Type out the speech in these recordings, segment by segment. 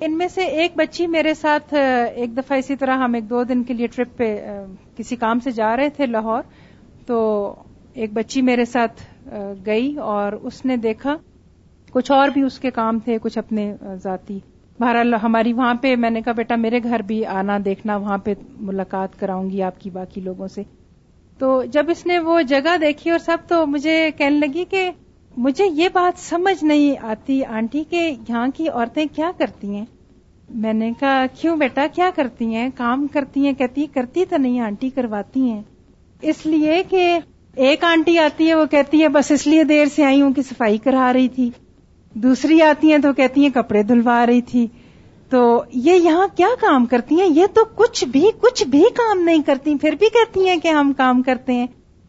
ان میں سے ایک بچی میرے ساتھ ایک دفعہ اسی طرح ہم ایک دو دن کے لیے ٹرپ پہ کسی کام سے جا رہے تھے لاہور، تو ایک بچی میرے ساتھ گئی اور اس نے دیکھا کچھ اور بھی اس کے کام تھے، کچھ اپنے ذاتی۔ بہرحال ہماری وہاں پہ، میں نے کہا بیٹا میرے گھر بھی آنا، دیکھنا، وہاں پہ ملاقات کراؤں گی آپ کی باقی لوگوں سے۔ تو جب اس نے وہ جگہ دیکھی اور سب، تو مجھے کہنے لگی کہ مجھے یہ بات سمجھ نہیں آتی آنٹی کہ یہاں کی عورتیں کیا کرتی ہیں۔ میں نے کہا، کیوں بیٹا؟ کیا کرتی ہیں؟ کام کرتی ہیں؟ کہتی، کرتی تو نہیں، آنٹی کرواتی ہیں۔ اس لیے کہ ایک آنٹی آتی ہے، وہ کہتی ہے، بس اس لیے دیر سے آئی ہوں کہ صفائی کرا رہی تھی۔ دوسری آتی ہیں تو کہتی ہیں، کپڑے دھلوا رہی تھی۔ تو یہ یہاں کیا کام کرتی ہیں؟ یہ تو کچھ بھی کچھ بھی کام نہیں کرتی۔ پھر بھی کہتی ہیں کہ ہم کام کرتے ہیں۔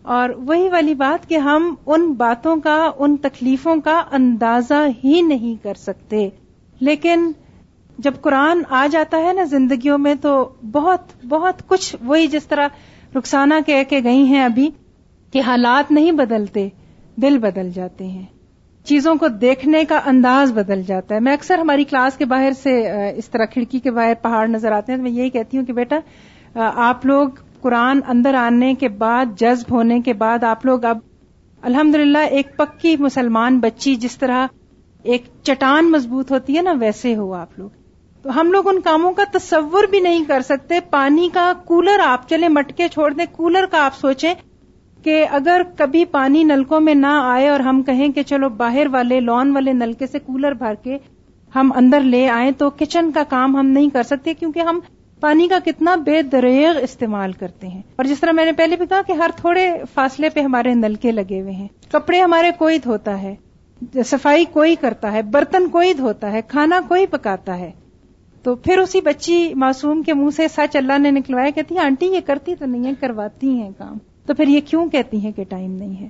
اور وہی والی بات کہ ہم ان باتوں کا، ان تکلیفوں کا اندازہ ہی نہیں کر سکتے۔ لیکن جب قرآن آ جاتا ہے نا زندگیوں میں تو بہت بہت کچھ وہی جس طرح رخسانہ کہہ کے گئی ہیں ابھی کہ حالات نہیں بدلتے، دل بدل جاتے ہیں۔ چیزوں کو دیکھنے کا انداز بدل جاتا ہے۔ میں اکثر ہماری کلاس کے باہر سے، اس طرح کھڑکی کے باہر پہاڑ نظر آتے ہیں تو میں یہی کہتی ہوں کہ بیٹا آپ لوگ قرآن اندر آنے کے بعد، جذب ہونے کے بعد آپ لوگ اب الحمد ایک پکی مسلمان بچی جس طرح ایک چٹان مضبوط ہوتی ہے نا، ویسے ہو آپ لوگ۔ تو ہم لوگ ان کاموں کا تصور بھی نہیں کر سکتے۔ پانی کا کولر آپ چلے مٹکے چھوڑ دیں، کولر کا آپ سوچیں کہ اگر کبھی پانی نلکوں میں نہ آئے اور ہم کہیں کہ چلو باہر والے، لان والے نلکے سے کولر بھر کے ہم اندر لے آئیں تو کچن کا کام ہم نہیں کر سکتے کیونکہ ہم پانی کا کتنا بے دریغ استعمال کرتے ہیں۔ اور جس طرح میں نے پہلے بھی کہا کہ ہر تھوڑے فاصلے پہ ہمارے نلکے لگے ہوئے ہیں۔ کپڑے ہمارے کوئی دھوتا ہے، صفائی کوئی کرتا ہے، برتن کوئی دھوتا ہے، کھانا کوئی پکاتا ہے۔ تو پھر اسی بچی معصوم کے منہ سے سچ اللہ نے نکلوایا، کہتی آنٹی، یہ کرتی تو نہیں ہے کرواتی ہیں کام۔ تو پھر یہ کیوں کہتی ہیں کہ ٹائم نہیں ہے؟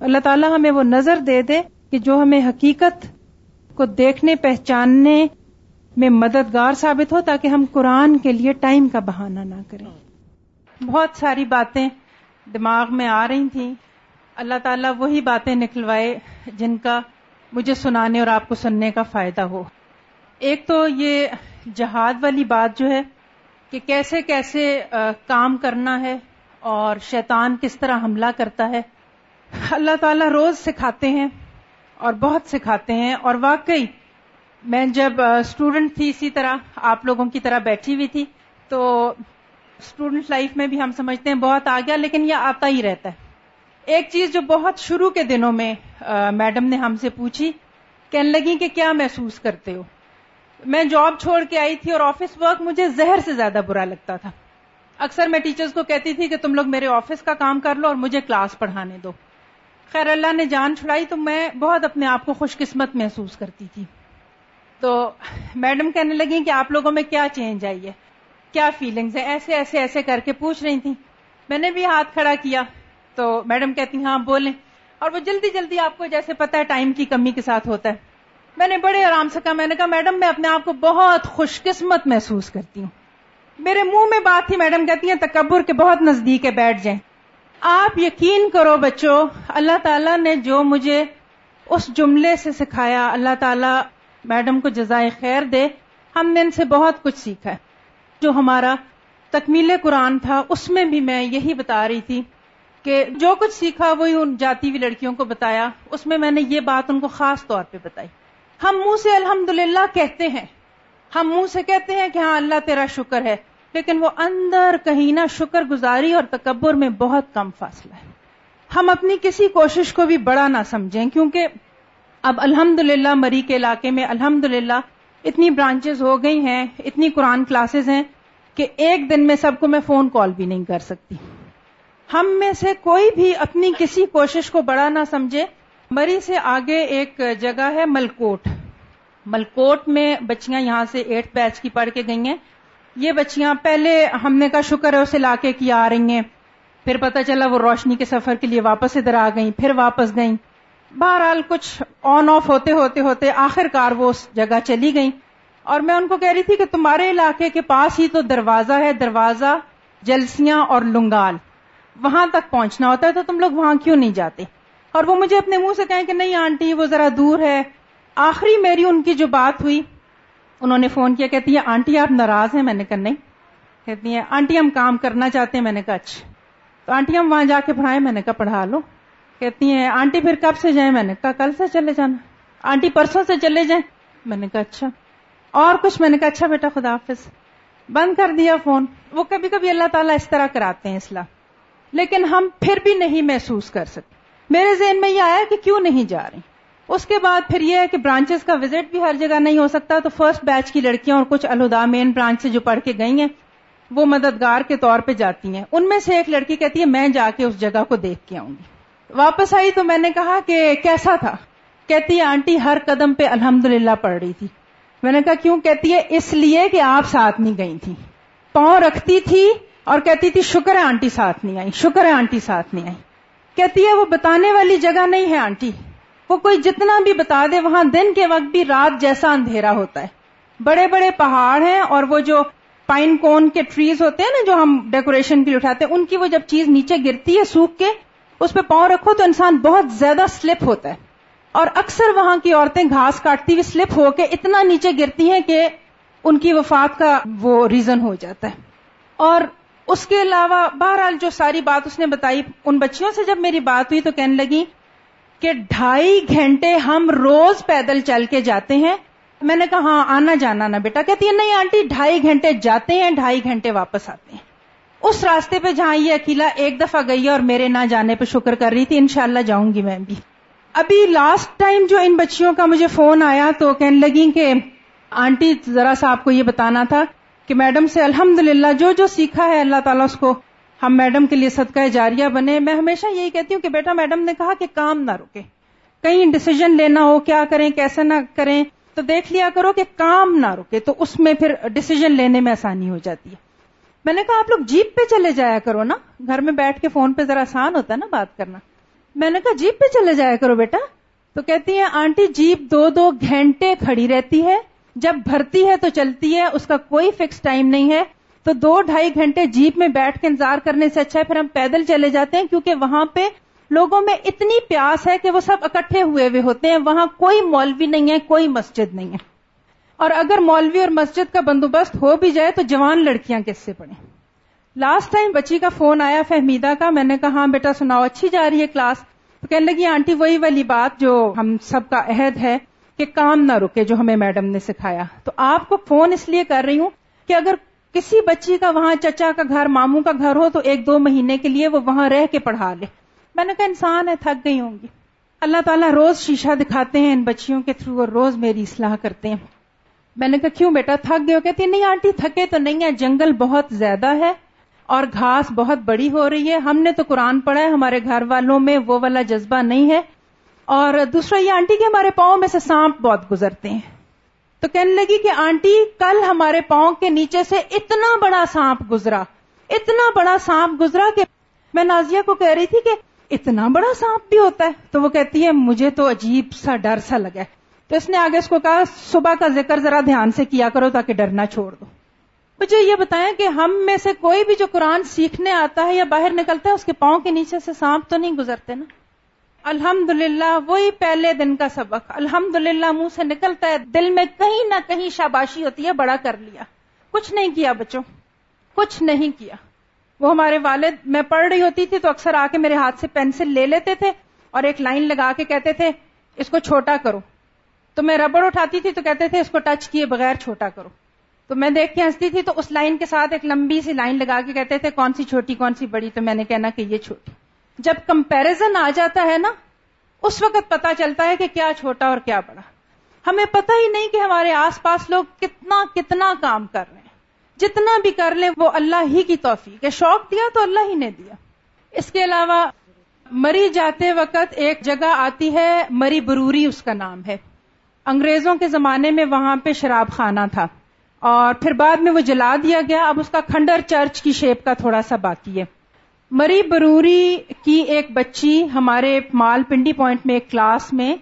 اللہ تعالیٰ ہمیں وہ نظر دے دے کہ جو ہمیں حقیقت کو دیکھنے، پہچاننے میں مددگار ثابت ہو تاکہ ہم قرآن کے لیے ٹائم کا بہانہ نہ کریں۔ بہت ساری باتیں دماغ میں آ رہی تھیں۔ اللہ تعالیٰ وہی باتیں نکلوائے جن کا مجھے سنانے اور آپ کو سننے کا فائدہ ہو۔ ایک تو یہ جہاد والی بات جو ہے کہ کیسے کیسے کام کرنا ہے اور شیطان کس طرح حملہ کرتا ہے۔ اللہ تعالیٰ روز سکھاتے ہیں اور بہت سکھاتے ہیں اور واقعی میں جب اسٹوڈنٹ تھی اسی طرح آپ لوگوں کی طرح بیٹھی ہوئی تھی، تو اسٹوڈنٹ لائف میں بھی ہم سمجھتے ہیں بہت آ گیا لیکن یہ آتا ہی رہتا ہے۔ ایک چیز جو بہت شروع کے دنوں میں میڈم نے ہم سے پوچھی، کہنے لگی کہ کیا محسوس کرتے ہو؟ میں جاب چھوڑ کے آئی تھی اور آفس ورک مجھے زہر سے زیادہ برا لگتا تھا۔ اکثر میں ٹیچرز کو کہتی تھی کہ تم لوگ میرے آفس کا کام کر لو اور مجھے کلاس پڑھانے دو۔ خیر، اللہ نے جان چھڑائی تو میں بہت اپنے آپ کو خوش قسمت محسوس کرتی تھی۔ تو میڈم کہنے لگی کہ آپ لوگوں میں کیا چینج آئی ہے؟ کیا فیلنگز ہیں؟ ایسے ایسے ایسے کر کے پوچھ رہی تھی میں نے بھی ہاتھ کھڑا کیا۔ تو میڈم کہتی ہاں بولیں۔ اور وہ جلدی جلدی آپ کو جیسے پتا ہے، ٹائم کی کمی کے ساتھ ہوتا ہے۔ میں نے بڑے آرام سے کہا، میں نے کہا، میڈم، میں اپنے آپ کو بہت خوش قسمت محسوس کرتی ہوں۔ میرے منہ میں بات تھی، میڈم کہتی ہیں، تکبر کے بہت نزدیک ہے، بیٹھ جائیں۔ آپ یقین کرو بچوں، اللہ تعالیٰ نے جو مجھے اس جملے سے سکھایا، اللہ تعالیٰ میڈم کو جزائے خیر دے، ہم نے ان سے بہت کچھ سیکھا ہے۔ جو ہمارا تکمیل قرآن تھا، اس میں بھی میں یہی بتا رہی تھی کہ جو کچھ سیکھا، وہی ان جاتی ہوئی لڑکیوں کو بتایا۔ اس میں میں نے یہ بات ان کو خاص طور پہ بتائی۔ ہم منہ سے الحمد کہتے ہیں۔ ہم منہ سے کہتے ہیں کہ ہاں اللہ تیرا شکر ہے، لیکن وہ اندر کہیں نہ شکر گزاری اور تکبر میں بہت کم فاصلہ ہے۔ ہم اپنی کسی کوشش کو بھی بڑا نہ سمجھیں، کیونکہ اب الحمد مری کے علاقے میں الحمد اتنی برانچز ہو گئی ہیں، اتنی قرآن کلاسز ہیں کہ ایک دن میں سب کو میں فون کال بھی نہیں کر سکتی۔ ہم میں سے کوئی بھی اپنی کسی کوشش کو بڑا نہ سمجھے۔ مری سے آگے ایک جگہ ہے ملکوٹ۔ ملکوٹ میں بچیاں یہاں سے ایٹ بیچ کی پڑھ کے گئی ہیں۔ یہ بچیاں پہلے ہم نے کا شکر ہے اس علاقے کی آ رہی ہیں۔ پھر پتہ چلا وہ روشنی کے سفر کے لیے واپس ادھر آ گئیں، پھر واپس گئیں۔ بہرحال کچھ آن آف ہوتے ہوتے ہوتے آخر کار وہ اس جگہ چلی گئیں۔ اور میں ان کو کہہ رہی تھی کہ تمہارے علاقے کے پاس ہی تو دروازہ ہے، دروازہ، جلسیاں اور لنگال۔ وہاں تک پہنچنا ہوتا ہے تو تم لوگ وہاں کیوں نہیں جاتے؟ اور وہ مجھے اپنے منہ سے کہیں کہ نہیں آنٹی، وہ ذرا دور ہے۔ آخری میری ان کی جو بات ہوئی، انہوں نے فون کیا، کہتی ہے آنٹی، آپ ناراض ہیں؟ میں نے کہا، نہیں. کہتی ہیں، آنٹی، ہم کام کرنا چاہتے ہیں. میں نے کہا اچھا۔ تو آنٹی، ہم وہاں جا کے پڑھائیں؟ میں نے کہا، پڑھا لو۔ کہتی ہیں، آنٹی پھر کب سے جائیں؟ میں نے کہا، کل سے چلے جانا. آنٹی پرسوں سے چلے جائیں؟ میں نے کہا اچھا. اور کچھ؟ میں نے کہا اچھا بیٹا، خدا حافظ. بند کر دیا فون۔ وہ کبھی کبھی اللہ تعالیٰ اس طرح کراتے ہیں اسلام لیکن ہم پھر بھی نہیں محسوس کر سکتے۔ میرے ذہن میں یہ آیا کہ کیوں نہیں جا رہی۔ اس کے بعد پھر یہ ہے کہ برانچز کا وزٹ بھی ہر جگہ نہیں ہو سکتا۔ تو فرسٹ بیچ کی لڑکیاں اور کچھ الہدا مین برانچ سے جو پڑھ کے گئی ہیں، وہ مددگار کے طور پہ جاتی ہیں۔ ان میں سے ایک لڑکی کہتی ہے، میں جا کے اس جگہ کو دیکھ کے آؤں گی۔ واپس آئی تو میں نے کہا کہ کیسا تھا؟ کہتی ہے، آنٹی، ہر قدم پہ الحمد للہ پڑھ رہی تھی۔ میں نے کہا، کیوں؟ کہتی ہے، اس لیے کہ آپ ساتھ نہیں گئی تھی پاؤں رکھتی تھی اور کہتی تھی، شکر ہے آنٹی ساتھ نہیں آئی، شکر ہے آنٹی ساتھ نہیں آئی۔ کہتی ہے، وہ بتانے والی جگہ نہیں ہے آنٹی۔ وہ کوئی جتنا بھی بتا دے، وہاں دن کے وقت بھی رات جیسا اندھیرا ہوتا ہے۔ بڑے بڑے پہاڑ ہیں اور وہ جو پائن کون کے ٹریز ہوتے ہیں نا، جو ہم ڈیکوریشن کے لیے اٹھاتے ہیں، ان کی وہ جب چیز نیچے گرتی ہے سوکھ کے اس پہ پاؤں رکھو تو انسان بہت زیادہ سلپ ہوتا ہے۔ اور اکثر وہاں کی عورتیں گھاس کاٹتی ہوئی سلپ ہو کے اتنا نیچے گرتی ہیں کہ ان کی وفات کا وہ ریزن ہو جاتا ہے۔ اور اس کے علاوہ بہرحال جو ساری بات اس نے بتائی، ان بچیوں سے جب میری بات ہوئی تو کہنے لگی کہ ڈھائی گھنٹے ہم روز پیدل چل کے جاتے ہیں۔ میں نے کہا ہاں آنا جانا نا بیٹا۔ کہتی ہے، نہیں آنٹی، ڈھائی گھنٹے جاتے ہیں، ڈھائی گھنٹے واپس آتے ہیں۔ اس راستے پہ جہاں یہ اکیلا ایک دفعہ گئی ہے اور میرے نہ جانے پہ شکر کر رہی تھی، انشاءاللہ جاؤں گی میں بھی۔ ابھی لاسٹ ٹائم جو ان بچیوں کا مجھے فون آیا تو کہنے لگی کہ آنٹی ذرا سا آپ کو یہ بتانا تھا کہ میڈم سے الحمد جو جو سیکھا ہے اللہ تعالیٰ اس کو، ہم میڈم کے لیے صدقہ جاریہ بنے۔ میں ہمیشہ یہی کہتی ہوں کہ بیٹا میڈم نے کہا کہ کام نہ رکے۔ کہیں ڈسیزن لینا ہو، کیا کریں، کیسے نہ کریں، تو دیکھ لیا کرو کہ کام نہ رکے تو اس میں پھر ڈسیزن لینے میں آسانی ہو جاتی ہے۔ میں نے کہا آپ لوگ جیپ پہ چلے جایا کرو نا۔ گھر میں بیٹھ کے فون پہ ذرا آسان ہوتا ہے نا بات کرنا۔ میں نے کہا جیپ پہ چلے جایا کرو بیٹا۔ تو کہتی ہیں، آنٹی، جیپ دو دو گھنٹے کھڑی رہتی ہے۔ جب بھرتی ہے تو چلتی ہے، اس کا کوئی فکس ٹائم نہیں ہے۔ تو دو ڈھائی گھنٹے جیپ میں بیٹھ کے انتظار کرنے سے اچھا ہے، پھر ہم پیدل چلے جاتے ہیں۔ کیونکہ وہاں پہ لوگوں میں اتنی پیاس ہے کہ وہ سب اکٹھے ہوئے ہوئے ہوتے ہیں۔ وہاں کوئی مولوی نہیں ہے، کوئی مسجد نہیں ہے۔ اور اگر مولوی اور مسجد کا بندوبست ہو بھی جائے تو جوان لڑکیاں کس سے پڑھیں؟ لاسٹ ٹائم بچی کا فون آیا فہمیدہ کا، میں نے کہا ہاں بیٹا، سناؤ، اچھی جا رہی ہے کلاس تو کہنے لگی، آنٹی، وہی والی بات جو ہم سب کا عہد ہے کہ کام نہ رکے، جو ہمیں میڈم نے سکھایا۔ تو آپ کو فون اس لیے کر رہی ہوں کہ اگر کسی بچی کا وہاں چچا کا گھر، ماموں کا گھر ہو، تو ایک دو مہینے کے لیے وہ وہاں رہ کے پڑھا لے۔ میں نے کہا، انسان ہے، تھک گئی ہوں گی۔ اللہ تعالیٰ روز شیشہ دکھاتے ہیں ان بچیوں کے تھرو اور روز میری اصلاح کرتے ہیں۔ میں نے کہا، کیوں بیٹا، تھک گئے ہو? کہتی، نہیں آنٹی، تھکے تو نہیں ہے جنگل بہت زیادہ ہے اور گھاس بہت بڑی ہو رہی ہے، ہم نے تو قرآن پڑھا ہے، ہمارے گھر والوں میں وہ والا جذبہ نہیں ہے اور دوسرا، یہ آنٹی کے ہمارے پاؤں میں سے سانپ بہت گزرتے ہیں. تو کہنے لگی کہ آنٹی، کل ہمارے پاؤں کے نیچے سے اتنا بڑا سانپ گزرا، اتنا بڑا سانپ گزرا کہ میں نازیہ کو کہہ رہی تھی کہ اتنا بڑا سانپ بھی ہوتا ہے، تو وہ کہتی ہے، مجھے تو عجیب سا ڈر سا لگا ہے. تو اس نے آگے اس کو کہا، صبح کا ذکر ذرا دھیان سے کیا کرو تاکہ ڈرنا چھوڑ دو۔ مجھے یہ بتائیں کہ ہم میں سے کوئی بھی جو قرآن سیکھنے آتا ہے یا باہر نکلتا ہے، اس کے پاؤں کے نیچے سے سانپ تو نہیں گزرتے نا؟ الحمد للہ وہی پہلے دن کا سبق۔ الحمد للہ منہ سے نکلتا ہے، دل میں کہیں نہ کہیں شاباشی ہوتی ہے، بڑا کر لیا۔ کچھ نہیں کیا بچوں، کچھ نہیں کیا۔ وہ ہمارے والد، میں پڑھ رہی ہوتی تھی تو اکثر آ کے میرے ہاتھ سے پینسل لے لیتے تھے اور ایک لائن لگا کے کہتے تھے، اس کو چھوٹا کرو۔ تو میں ربڑ اٹھاتی تھی تو کہتے تھے اس کو ٹچ کیے بغیر چھوٹا کرو۔ تو میں دیکھ کے ہنستی تھی تو اس لائن کے ساتھ ایک لمبی سی لائن لگا کے کہتے تھے کون سی چھوٹی کون سی بڑی؟ تو میں نے کہنا کہ یہ چھوٹی۔ جب کمپیرزن آ جاتا ہے نا، اس وقت پتا چلتا ہے کہ کیا چھوٹا اور کیا بڑا۔ ہمیں پتہ ہی نہیں کہ ہمارے آس پاس لوگ کتنا کتنا کام کر رہے ہیں۔ جتنا بھی کر لیں، وہ اللہ ہی کی توفیق ہے۔ شوق دیا تو اللہ ہی نے دیا۔ اس کے علاوہ، مری جاتے وقت ایک جگہ آتی ہے، مری بروری اس کا نام ہے۔ انگریزوں کے زمانے میں وہاں پہ شراب خانہ تھا۔ اور پھر بعد میں وہ جلا دیا گیا۔ اب اس کا کھنڈر چرچ کی شیپ کا تھوڑا سا باقی ہے۔ مری بروری کی ایک بچی ہمارے مال پنڈی پوائنٹ میں ایک کلاس میں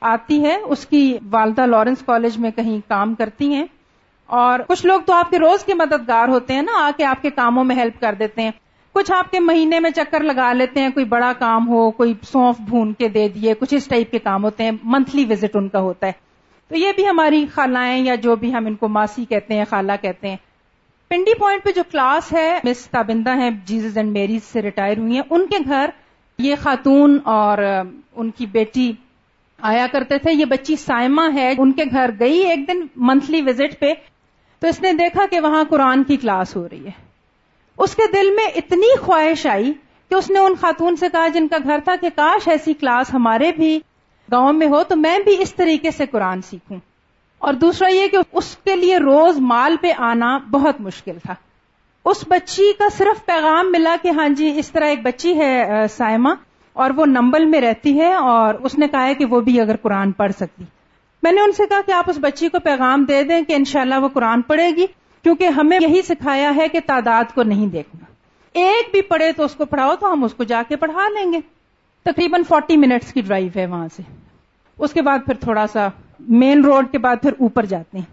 آتی ہے۔ اس کی والدہ لارنس کالج میں کہیں کام کرتی ہیں۔ اور کچھ لوگ تو آپ کے روز کے مددگار ہوتے ہیں نا، آ کے آپ کے کاموں میں ہیلپ کر دیتے ہیں۔ کچھ آپ کے مہینے میں چکر لگا لیتے ہیں، کوئی بڑا کام ہو، کوئی سونف بھون کے دے دیے، کچھ اس ٹائپ کے کام ہوتے ہیں۔ منتھلی وزٹ ان کا ہوتا ہے۔ تو یہ بھی ہماری خالائیں یا جو بھی ہم ان کو ماسی کہتے ہیں، خالہ کہتے ہیں۔ پنڈی پوائنٹ پہ جو کلاس ہے، مس تابندہ ہیں جیزز اینڈ میریز سے ریٹائر ہوئی ہیں۔ ان کے گھر یہ خاتون اور ان کی بیٹی آیا کرتے تھے۔ یہ بچی سائمہ ہے، ان کے گھر گئی ایک دن منتھلی وزٹ پہ۔ تو اس نے دیکھا کہ وہاں قرآن کی کلاس ہو رہی ہے۔ اس کے دل میں اتنی خواہش آئی کہ اس نے ان خاتون سے کہا جن کا گھر تھا کہ کاش ایسی کلاس ہمارے بھی گاؤں میں ہو تو میں بھی اس طریقے سے قرآن سیکھوں۔ اور دوسرا یہ کہ اس کے لیے روز مال پہ آنا بہت مشکل تھا۔ اس بچی کا صرف پیغام ملا کہ ہاں جی اس طرح ایک بچی ہے سائمہ، اور وہ نمبل میں رہتی ہے، اور اس نے کہا ہے کہ وہ بھی اگر قرآن پڑھ سکتی۔ میں نے ان سے کہا کہ آپ اس بچی کو پیغام دے دیں کہ انشاءاللہ وہ قرآن پڑھے گی، کیونکہ ہمیں یہی سکھایا ہے کہ تعداد کو نہیں دیکھنا۔ ایک بھی پڑھے تو اس کو پڑھاؤ تو ہم اس کو جا کے پڑھا لیں گے۔ تقریباً فورٹی منٹس کی ڈرائیو ہے وہاں سے۔ اس کے بعد پھر تھوڑا سا مین روڈ کے بعد پھر اوپر جاتے ہیں۔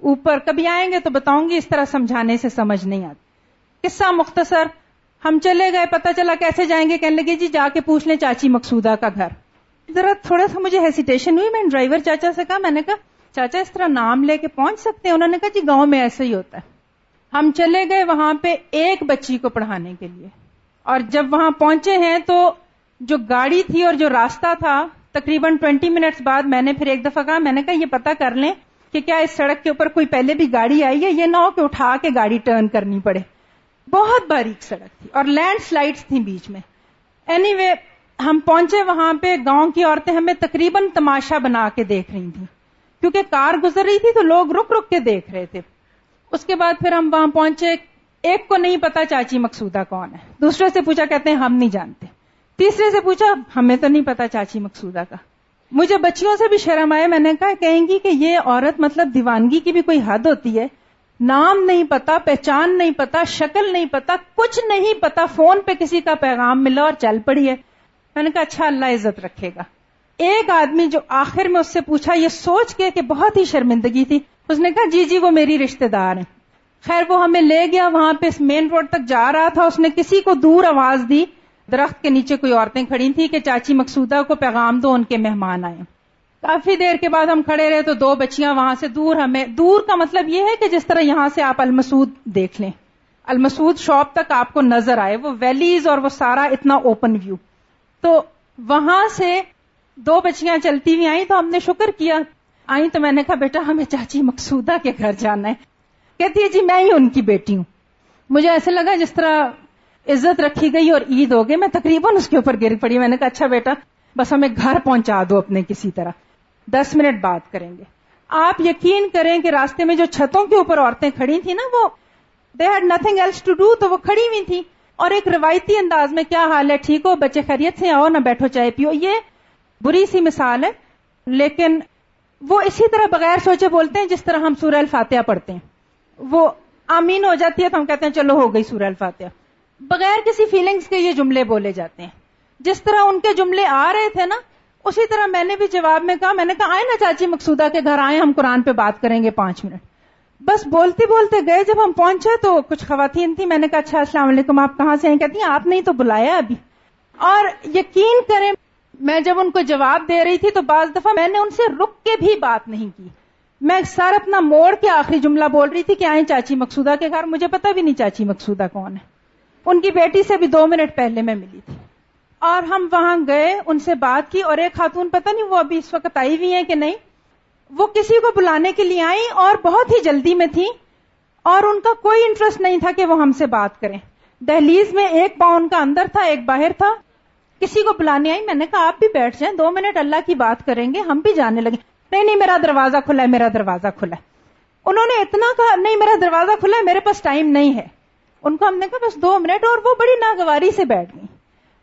اوپر کبھی آئیں گے تو بتاؤں گی، اس طرح سمجھانے سے سمجھ نہیں آتی۔ قصہ مختصر، ہم چلے گئے پتا چلا کیسے جائیں گے، کہنے لگے جی جا کے پوچھ لیں چاچی مقصودہ کا گھر۔ ذرا تھوڑا سا مجھے ہیسیٹیشن ہوئی، میں ڈرائیور چاچا سے کہا، میں نے کہا، چاچا اس طرح نام لے کے پہنچ سکتے ہیں؟ انہوں نے کہا جی گاؤں میں ایسا ہی ہوتا ہے۔ ہم چلے گئے وہاں پہ ایک بچی کو پڑھانے کے لیے۔ اور جب وہاں پہنچے ہیں تو جو گاڑی تھی اور جو راستہ تھا تقریباً ٹوینٹی منٹس بعد میں نے پھر ایک دفعہ کہا میں نے کہا یہ پتا کر لیں کہ کیا اس سڑک کے اوپر کوئی پہلے بھی گاڑی آئی ہے؟ یہ نہ ہو کہ اٹھا کے گاڑی ٹرن کرنی پڑے۔ بہت باریک سڑک تھی اور لینڈ سلائڈس تھیں بیچ میں۔ اینی anyway, ہم پہنچے وہاں پہ گاؤں کی عورتیں ہمیں تقریباً تماشا بنا کے دیکھ رہی تھیں۔ کیونکہ کار گزر رہی تھی تو لوگ رک رک کے دیکھ رہے تھے۔ اس کے بعد پھر ہم وہاں پہنچے۔ ایک کو نہیں پتا چاچی مقصودہ کون ہے۔ دوسرے سے پوچھا کہتے ہیں ہم نہیں جانتے۔ تیسرے سے پوچھا، ہمیں تو نہیں پتا چاچی مقصودہ کا۔ مجھے بچیوں سے بھی شرم آئے، میں نے کہا، کہیں گی کہ یہ عورت مطلب دیوانگی کی بھی کوئی حد ہوتی ہے۔ نام نہیں پتا، پہچان نہیں پتا، شکل نہیں پتا، کچھ نہیں پتا، فون پہ کسی کا پیغام ملا اور چل پڑی ہے۔ میں نے کہا اچھا اللہ عزت رکھے گا۔ ایک آدمی جو آخر میں اس سے پوچھا، یہ سوچ کے کہ بہت ہی شرمندگی تھی۔ اس نے کہا جی جی وہ میری رشتے دار ہیں۔ خیر، وہ ہمیں لے گیا، وہاں پہ مین روڈ تک جا رہا تھا، اس نے کسی کو دور آواز دی۔ درخت کے نیچے کوئی عورتیں کھڑی تھیں کہ چاچی مقصودہ کو پیغام دو، ان کے مہمان آئے کافی دیر کے بعد ہم کھڑے رہے تو دو بچیاں وہاں سے دور ہمیں، دور کا مطلب یہ ہے کہ جس طرح یہاں سے آپ المسود دیکھ لیں۔ المسود شاپ تک آپ کو نظر آئے، وہ ویلیز اور وہ سارا اتنا اوپن ویو تو وہاں سے دو بچیاں چلتی ہوئی آئیں تو ہم نے شکر کیا۔ آئیں تو میں نے کہا، بیٹا، ہمیں چاچی مقصودہ کے گھر جانا ہے۔ کہتی ہے جی میں ہی ان کی بیٹی ہوں۔ مجھے ایسے لگا جس طرح عزت رکھی گئی اور عید ہو گئی، میں تقریباً اس کے اوپر گر پڑی، میں نے کہا اچھا بیٹا، بس ہمیں گھر پہنچا دو اپنے کسی طرح۔ دس منٹ بات کریں گے۔ آپ یقین کریں کہ راستے میں جو چھتوں کے اوپر عورتیں کھڑی تھیں نا، وہ they had nothing else to do تو وہ کھڑی ہوئی تھی اور ایک روایتی انداز میں کیا حال ہے؟ ٹھیک ہو، بچے خیریت سے آؤ، نہ بیٹھو، چائے پیو۔ یہ بری سی مثال ہے، لیکن وہ اسی طرح بغیر سوچے بولتے ہیں جس طرح ہم سورہ الفاتحہ پڑھتے ہیں۔ وہ آمین ہو جاتی ہے تو ہم کہتے ہیں، چلو ہو گئی سورہ الفاتحہ۔ بغیر کسی فیلنگز کے یہ جملے بولے جاتے ہیں۔ جس طرح ان کے جملے آ رہے تھے نا، اسی طرح میں نے بھی جواب میں کہا، میں نے کہا، آئے نا چاچی مقصودہ کے گھر، آئے ہم قرآن پہ بات کریں گے پانچ منٹ۔ بس بولتے بولتے گئے، جب ہم پہنچے تو کچھ خواتین تھی میں نے کہا اچھا السلام علیکم، آپ کہاں سے ہیں؟ کہتی ہیں، آپ نے تو بلایا ابھی۔ اور یقین کریں، میں جب ان کو جواب دے رہی تھی تو بعض دفعہ میں نے ان سے رک کے بھی بات نہیں کی۔ میں سر اپنا موڑ کے آخری جملہ بول رہی تھی کہ آئیں چاچی مقصودہ کے گھر، مجھے پتا بھی نہیں چاچی مقصودہ کون ہے۔ ان کی بیٹی سے بھی دو منٹ پہلے میں ملی تھی۔ اور ہم وہاں گئے، ان سے بات کی اور ایک خاتون، پتہ نہیں وہ ابھی اس وقت آئی ہوئی ہیں کہ نہیں، وہ کسی کو بلانے کے لیے آئی اور بہت ہی جلدی میں تھی اور ان کا کوئی انٹرسٹ نہیں تھا کہ وہ ہم سے بات کریں۔ دہلیز میں ایک پاؤں ان کا اندر تھا، ایک باہر تھا۔ کسی کو بلانے آئی میں نے کہا، آپ بھی بیٹھ جائیں، دو منٹ اللہ کی بات کریں گے، ہم بھی جانے لگے نہیں نہیں، میرا دروازہ کھلا ہے، میرا دروازہ کھلا ہے۔ انہوں نے اتنا کہا، نہیں، میرا دروازہ کھلا ہے، میرے پاس ٹائم نہیں ہے۔ ان کو ہم نے کہا بس دو منٹ اور وہ بڑی ناگواری سے بیٹھ گئی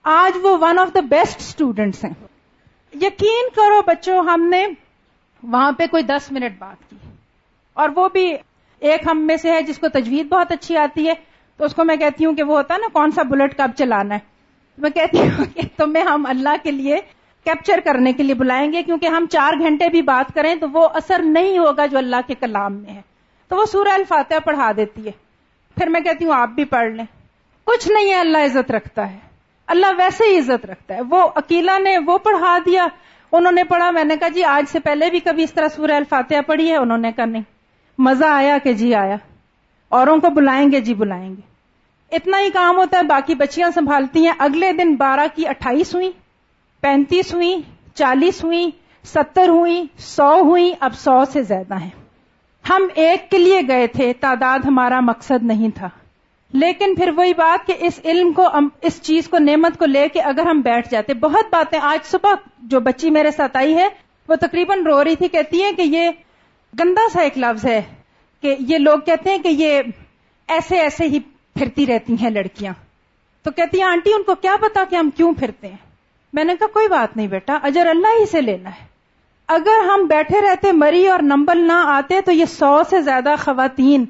آج وہ one of the best students ہیں۔ یقین کرو بچوں، ہم نے وہاں پہ کوئی دس منٹ بات کی۔ اور وہ بھی ایک ہم میں سے ہے جس کو تجوید بہت اچھی آتی ہے۔ تو اس کو میں کہتی ہوں کہ وہ ہوتا ہے نا، کون سا بلٹ کب چلانا ہے؟ میں کہتی ہوں کہ تمہیں ہم اللہ کے لیے کیپچر کرنے کے لیے بلائیں گے، کیونکہ ہم چار گھنٹے بھی بات کریں تو وہ اثر نہیں ہوگا جو اللہ کے کلام میں ہے۔ تو وہ سورہ الفاتحہ پڑھا دیتی ہے۔ پھر میں کہتی ہوں، آپ بھی پڑھ لیں۔ کچھ نہیں ہے، اللہ عزت رکھتا ہے۔ اللہ ویسے ہی عزت رکھتا ہے۔ وہ اکیلا نے وہ پڑھا دیا۔ انہوں نے پڑھا، میں نے کہا جی آج سے پہلے بھی کبھی اس طرح سورہ الفاتحہ پڑھی ہے؟ انہوں نے کہا، نہیں۔ مزہ آیا کہ جی آیا۔ اوروں کو بلائیں گے جی بلائیں گے۔ اتنا ہی کام ہوتا ہے، باقی بچیاں سنبھالتی ہیں۔ اگلے دن بارہ کی اٹھائیس ہوئی پینتیس ہوئی چالیس ہوئی ستر ہوئی سو ہوئی اب سو سے زیادہ ہیں۔ ہم ایک کے لیے گئے تھے، تعداد ہمارا مقصد نہیں تھا۔ لیکن پھر وہی بات کہ اس علم کو اس چیز کو، نعمت کو لے کے اگر ہم بیٹھ جاتے۔ بہت باتیں آج صبح جو بچی میرے ساتھ آئی ہے، وہ تقریباً رو رہی تھی، کہتی ہے کہ یہ گندا سا ایک لفظ ہے کہ یہ لوگ کہتے ہیں کہ یہ ایسے ایسے ہی پھرتی رہتی ہیں لڑکیاں۔ تو کہتی ہیں، آنٹی، ان کو کیا پتا کہ ہم کیوں پھرتے ہیں؟ میں نے کہا، کوئی بات نہیں بیٹا، اجر اللہ ہی سے لینا ہے۔ اگر ہم بیٹھے رہتے مری اور نمبل نہ آتے تو یہ سو سے زیادہ خواتین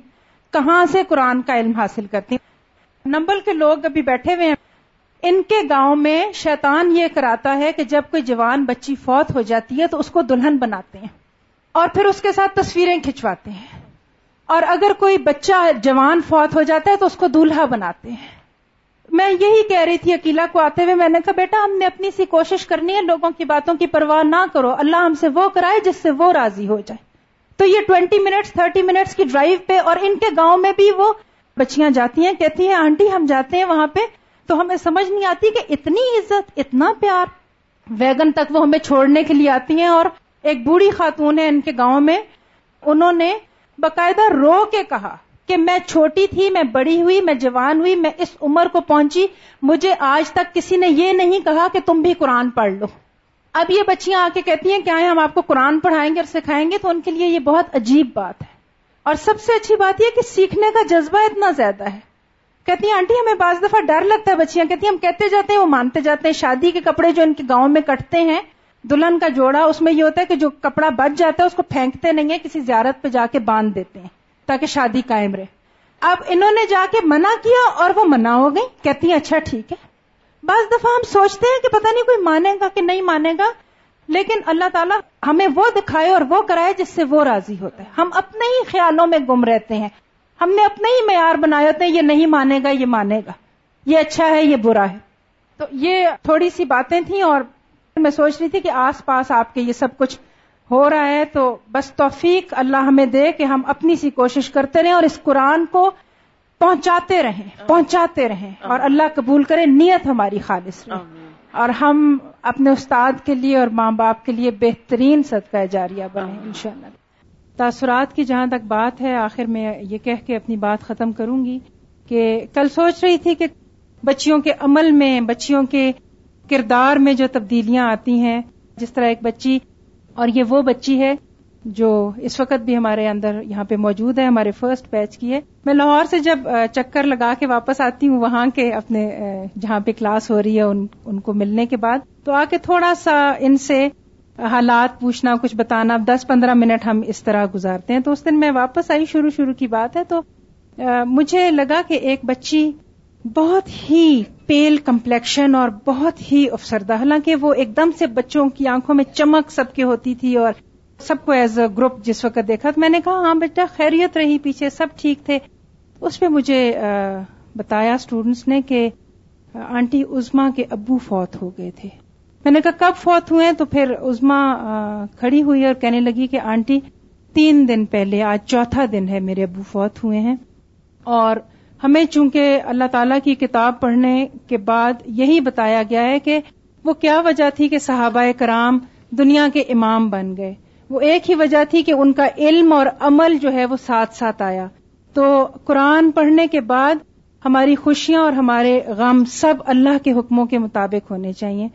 کہاں سے قرآن کا علم حاصل کرتی نمبل کے لوگ ابھی بیٹھے ہوئے ہیں۔ ان کے گاؤں میں شیطان یہ کراتا ہے کہ جب کوئی جوان بچی فوت ہو جاتی ہے تو اس کو دلہن بناتے ہیں اور پھر اس کے ساتھ تصویریں کھنچواتے ہیں۔ اور اگر کوئی بچہ جوان فوت ہو جاتا ہے تو اس کو دولہا بناتے ہیں۔ میں یہی کہہ رہی تھی اکیلا کو آتے ہوئے، میں نے کہا، بیٹا، ہم نے اپنی سی کوشش کرنی ہے، لوگوں کی باتوں کی پرواہ نہ کرو۔ اللہ ہم سے وہ کرائے جس سے وہ راضی ہو جائے۔ تو یہ ٹوینٹی منٹس، تھرٹی منٹس کی ڈرائیو پہ اور ان کے گاؤں میں بھی وہ بچیاں جاتی ہیں، کہتی ہیں، آنٹی، ہم جاتے ہیں وہاں پہ۔ تو ہمیں سمجھ نہیں آتی کہ اتنی عزت، اتنا پیار۔ ویگن تک وہ ہمیں چھوڑنے کے لیے آتی ہیں اور ایک بوڑھی خاتون ہے ان کے گاؤں میں۔ انہوں نے باقاعدہ رو کے کہا۔ کہ میں چھوٹی تھی، میں بڑی ہوئی، میں جوان ہوئی، میں اس عمر کو پہنچی، مجھے آج تک کسی نے یہ نہیں کہا کہ تم بھی قرآن پڑھ لو۔ اب یہ بچیاں آ کے کہتی ہیں کہ آئے ہم آپ کو قرآن پڑھائیں گے اور سکھائیں گے، تو ان کے لیے یہ بہت عجیب بات ہے۔ اور سب سے اچھی بات یہ کہ سیکھنے کا جذبہ اتنا زیادہ ہے۔ کہتی ہیں، آنٹی، ہمیں بعض دفعہ ڈر لگتا ہے بچیاں۔ کہتی ہیں، ہم کہتے جاتے ہیں، وہ مانتے جاتے ہیں۔ شادی کے کپڑے جو ان کے گاؤں میں کٹتے ہیں، دلہن کا جوڑا، اس میں یہ ہوتا ہے کہ جو کپڑا بچ جاتا ہے، اس کو پھینکتے نہیں ہے کسی زیارت پہ جا کے باندھ دیتے ہیں۔ تاکہ شادی قائم رہے۔ اب انہوں نے جا کے منع کیا اور وہ منع ہو گئی کہتی ہیں اچھا ٹھیک ہے۔ بعض دفعہ ہم سوچتے ہیں کہ پتہ نہیں کوئی مانے گا کہ نہیں مانے گا، لیکن اللہ تعالیٰ ہمیں وہ دکھائے اور وہ کرائے جس سے وہ راضی ہوتا ہے۔ ہم اپنے ہی خیالوں میں گم رہتے ہیں۔ ہم نے اپنے ہی معیار بنائے ہوتے ہیں، یہ نہیں مانے گا، یہ مانے گا۔ یہ اچھا ہے، یہ برا ہے۔ تو یہ تھوڑی سی باتیں تھیں اور میں سوچ رہی تھی کہ آس پاس آپ کے یہ سب کچھ ہو رہا ہے تو بس توفیق اللہ ہمیں دے کہ ہم اپنی سی کوشش کرتے رہیں اور اس قرآن کو پہنچاتے رہیں پہنچاتے رہیں۔ اور اللہ قبول کرے نیت ہماری خالص رہے۔ اور ہم اپنے استاد کے لیے اور ماں باپ کے لیے بہترین صدقہ جاریہ بنے ان شاء اللہ تاثرات کی جہاں تک بات ہے آخر میں یہ کہہ کے اپنی بات ختم کروں گی کہ کل سوچ رہی تھی کہ بچیوں کے عمل میں بچیوں کے کردار میں جو تبدیلیاں آتی ہیں جس طرح ایک بچی اور یہ وہ بچی ہے جو اس وقت بھی ہمارے اندر یہاں پہ موجود ہے، ہمارے فرسٹ بیچ کی ہے۔ میں لاہور سے جب چکر لگا کے واپس آتی ہوں، وہاں کے اپنے جہاں پہ کلاس ہو رہی ہے، ان ان کو ملنے کے بعد، تو آ کے تھوڑا سا ان سے حالات پوچھنا، کچھ بتانا دس پندرہ منٹ ہم اس طرح گزارتے ہیں۔ تو اس دن میں واپس آئی، شروع شروع کی بات ہے۔ تو مجھے لگا کہ ایک بچی بہت ہی پیل کمپلیکشن اور بہت ہی افسردہ، حالانکہ وہ ایک دم سے بچوں کی آنکھوں میں چمک سب کی ہوتی تھی اور سب کو ایز اے گروپ جس وقت دیکھا تو میں نے کہا ہاں بیٹا، خیریت رہی پیچھے، سب ٹھیک تھے۔ اس پہ مجھے بتایا اسٹوڈینٹس نے کہ آنٹی ازما کے ابو فوت ہو گئے تھے۔ میں نے کہا، کب فوت ہوئے تو پھر ازما کھڑی ہوئی اور کہنے لگی کہ آنٹی، تین دن پہلے، آج چوتھا دن ہے میرے ابو فوت ہوئے ہیں۔ اور ہمیں چونکہ اللہ تعالی کی کتاب پڑھنے کے بعد یہی بتایا گیا ہے کہ وہ کیا وجہ تھی کہ صحابہ کرام دنیا کے امام بن گئے؟ وہ ایک ہی وجہ تھی کہ ان کا علم اور عمل جو ہے وہ ساتھ ساتھ آیا۔ تو قرآن پڑھنے کے بعد ہماری خوشیاں اور ہمارے غم سب اللہ کے حکموں کے مطابق ہونے چاہیے۔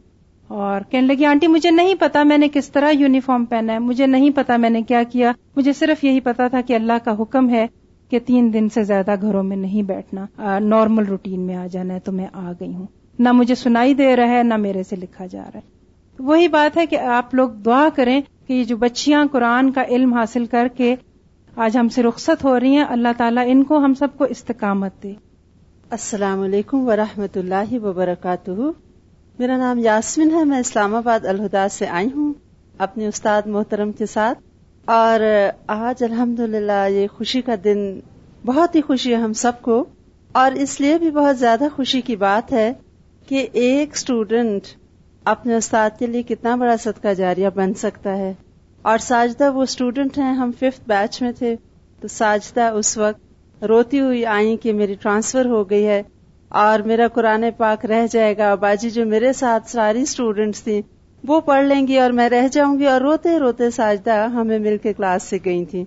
اور کہنے لگی، آنٹی، مجھے نہیں پتا میں نے کس طرح یونیفارم پہنا ہے، مجھے نہیں پتا میں نے کیا کیا، مجھے صرف یہی پتا تھا کہ اللہ کا حکم ہے کہ تین دن سے زیادہ گھروں میں نہیں بیٹھنا نارمل روٹین میں آ جانا ہے تو میں آ گئی ہوں۔ نہ مجھے سنائی دے رہا ہے، نہ میرے سے لکھا جا رہا ہے۔ وہی بات ہے کہ آپ لوگ دعا کریں کہ یہ جو بچیاں قرآن کا علم حاصل کر کے آج ہم سے رخصت ہو رہی ہیں، اللہ تعالیٰ ان کو، ہم سب کو استقامت دے۔ السلام علیکم ورحمۃ اللہ وبرکاتہ۔ میرا نام یاسمین ہے، میں اسلام آباد الہدا سے آئی ہوں۔ اپنے استاد محترم کے ساتھ اور آج الحمد یہ خوشی کا دن بہت ہی خوشی ہے ہم سب کو اور اس لیے بھی بہت زیادہ خوشی کی بات ہے کہ ایک اسٹوڈینٹ اپنے استاد کے لیے کتنا بڑا صدقہ جاریہ بن سکتا ہے اور ساجدہ وہ اسٹوڈنٹ ہیں، ہم ففتھ بیچ میں تھے تو ساجدہ اس وقت روتی ہوئی آئی کہ میری ٹرانسفر ہو گئی ہے اور میرا قرآن پاک رہ جائے گا۔ باجی جو میرے ساتھ ساری اسٹوڈینٹس تھیں وہ پڑھ لیں گی اور میں رہ جاؤں گی اور روتے روتے ساجدہ ہمیں مل کے کلاس سے گئی تھی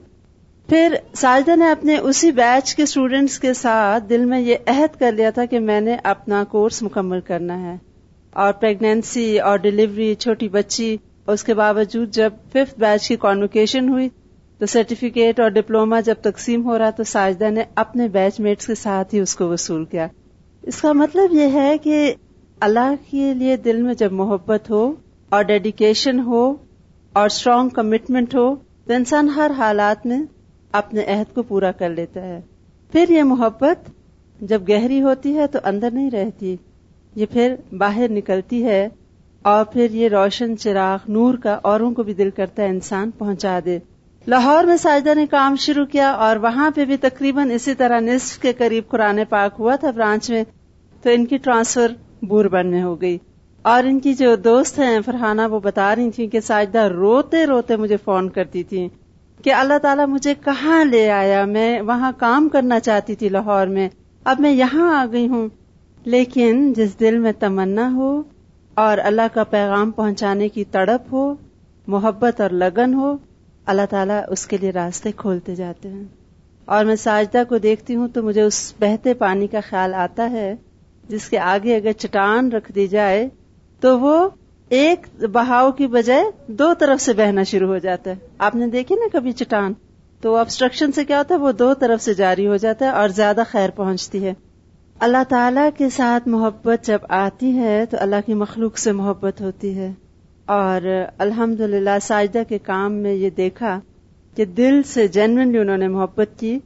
پھر ساجدہ نے اپنے اسی بیچ کے اسٹوڈینٹس کے ساتھ دل میں یہ عہد کر لیا تھا کہ میں نے اپنا کورس مکمل کرنا ہے۔ اور پریگنینسی اور ڈلیوری چھوٹی بچی، اس کے باوجود جب ففتھ بیچ کی کانوکیشن ہوئی، تو سرٹیفکیٹ اور ڈپلوما جب تقسیم ہو رہا تو ساجدہ نے اپنے بیچ میٹس کے ساتھ ہی اس کو وصول کیا۔ اس کا مطلب یہ ہے کہ اللہ کے لیے دل میں جب محبت ہو اور ڈیڈیکیشن ہو اور اسٹرانگ کمٹمنٹ ہو تو انسان ہر حالات میں اپنے عہد کو پورا کر لیتا ہے۔ پھر یہ محبت جب گہری ہوتی ہے تو اندر نہیں رہتی، یہ پھر باہر نکلتی ہے اور پھر یہ روشن چراغ نور کا اوروں کو بھی دل کرتا ہے انسان پہنچا دے۔ لاہور میں ساجدہ نے کام شروع کیا اور وہاں پہ بھی تقریباً اسی طرح نصف کے قریب قرآن پاک ہوا تھا برانچ میں، تو ان کی ٹرانسفر بوربن میں ہو گئی۔ اور ان کی جو دوست ہیں فرحانہ، وہ بتا رہی تھی کہ ساجدہ روتے روتے مجھے فون کرتی تھی کہ اللہ تعالیٰ مجھے کہاں لے آیا؟ میں وہاں کام کرنا چاہتی تھی لاہور میں، اب میں یہاں آ گئی ہوں۔ لیکن جس دل میں تمنا ہو اور اللہ کا پیغام پہنچانے کی تڑپ ہو، محبت اور لگن ہو، اللہ تعالیٰ اس کے لیے راستے کھولتے جاتے ہیں۔ اور میں ساجدہ کو دیکھتی ہوں تو مجھے اس بہتے پانی کا خیال آتا ہے جس کے آگے اگر چٹان رکھ دی جائے تو وہ ایک بہاؤ کی بجائے دو طرف سے بہنا شروع ہو جاتا ہے۔ آپ نے دیکھی نا کبھی چٹان؟ تو ابسٹرکشن سے کیا ہوتا ہے؟ وہ دو طرف سے جاری ہو جاتا ہے اور زیادہ خیر پہنچتی ہے۔ اللہ تعالی کے ساتھ محبت جب آتی ہے تو اللہ کی مخلوق سے محبت ہوتی ہے۔ اور الحمد للہ ساجدہ کے کام میں یہ دیکھا کہ دل سے جنونلی انہوں نے محبت کی۔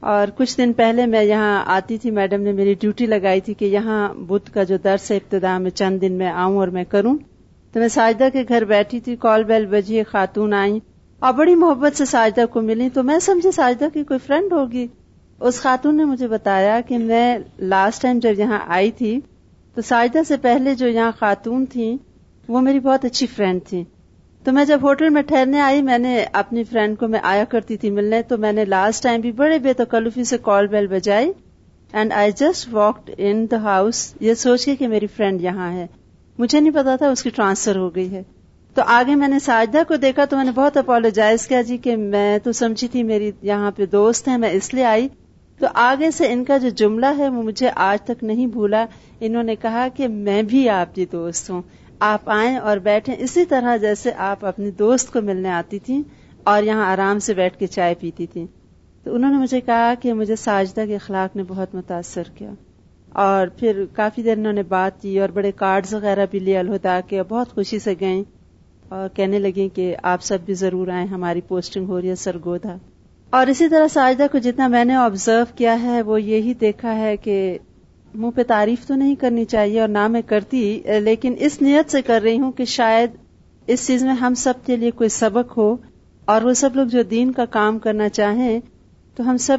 اور کچھ دن پہلے میں یہاں آتی تھی، میڈم نے میری ڈیوٹی لگائی تھی کہ یہاں بدھ کا جو درس ہے، ابتدا میں چند دن میں آؤں اور میں کروں۔ تو میں ساجدہ کے گھر بیٹھی تھی، کال بیل بجی خاتون آئی اور بڑی محبت سے ساجدہ کو ملی۔ تو میں سمجھی ساجدہ کی کوئی فرینڈ ہوگی۔ اس خاتون نے مجھے بتایا کہ میں لاسٹ ٹائم جب یہاں آئی تھی، تو ساجدہ سے پہلے جو یہاں خاتون تھیں، وہ میری بہت اچھی فرینڈ تھی تو میں جب ہوٹل میں ٹھہرنے آئی، میں نے اپنی فرینڈ کو میں آیا کرتی تھی ملنے، تو میں نے لاسٹ ٹائم بھی بڑے بے تکلفی سے call bell بجائی and I just walked in the house یہ سوچ کے کہ میری فرینڈ یہاں ہے۔ مجھے نہیں پتا تھا اس کی ٹرانسفر ہو گئی ہے۔ تو آگے میں نے ساجدہ کو دیکھا، تو میں نے بہت اپالوجائز کیا جی کہ میں تو سمجھی تھی میری یہاں پہ دوست ہیں، میں اس لیے آئی۔ تو آگے سے ان کا جو جملہ ہے، وہ مجھے آج تک نہیں بھولا۔ انہوں نے کہا کہ میں بھی آپ کی دوست ہوں۔ آپ آئیں اور بیٹھیں۔ اسی طرح جیسے آپ اپنی دوست کو ملنے آتی تھیں اور یہاں آرام سے بیٹھ کے چائے پیتی تھی تو انہوں نے مجھے کہا کہ مجھے ساجدہ کے اخلاق نے بہت متاثر کیا۔ اور پھر کافی دیر انہوں نے بات کی اور بڑے کارڈز وغیرہ بھی لیے الہدا کے بہت خوشی سے گئیں اور کہنے لگیں کہ آپ سب بھی ضرور آئیں، ہماری پوسٹنگ ہو رہی ہے سرگودا۔ اور اسی طرح ساجدہ کو جتنا میں نے آبزرو کیا ہے، وہ یہی دیکھا ہے کہ منہ پہ تعریف تو نہیں کرنی چاہیے اور نہ میں کرتی، لیکن اس نیت سے کر رہی ہوں کہ شاید اس چیز میں ہم سب کے لیے کوئی سبق ہو اور وہ سب لوگ جو دین کا کام کرنا چاہیں، تو ہم سب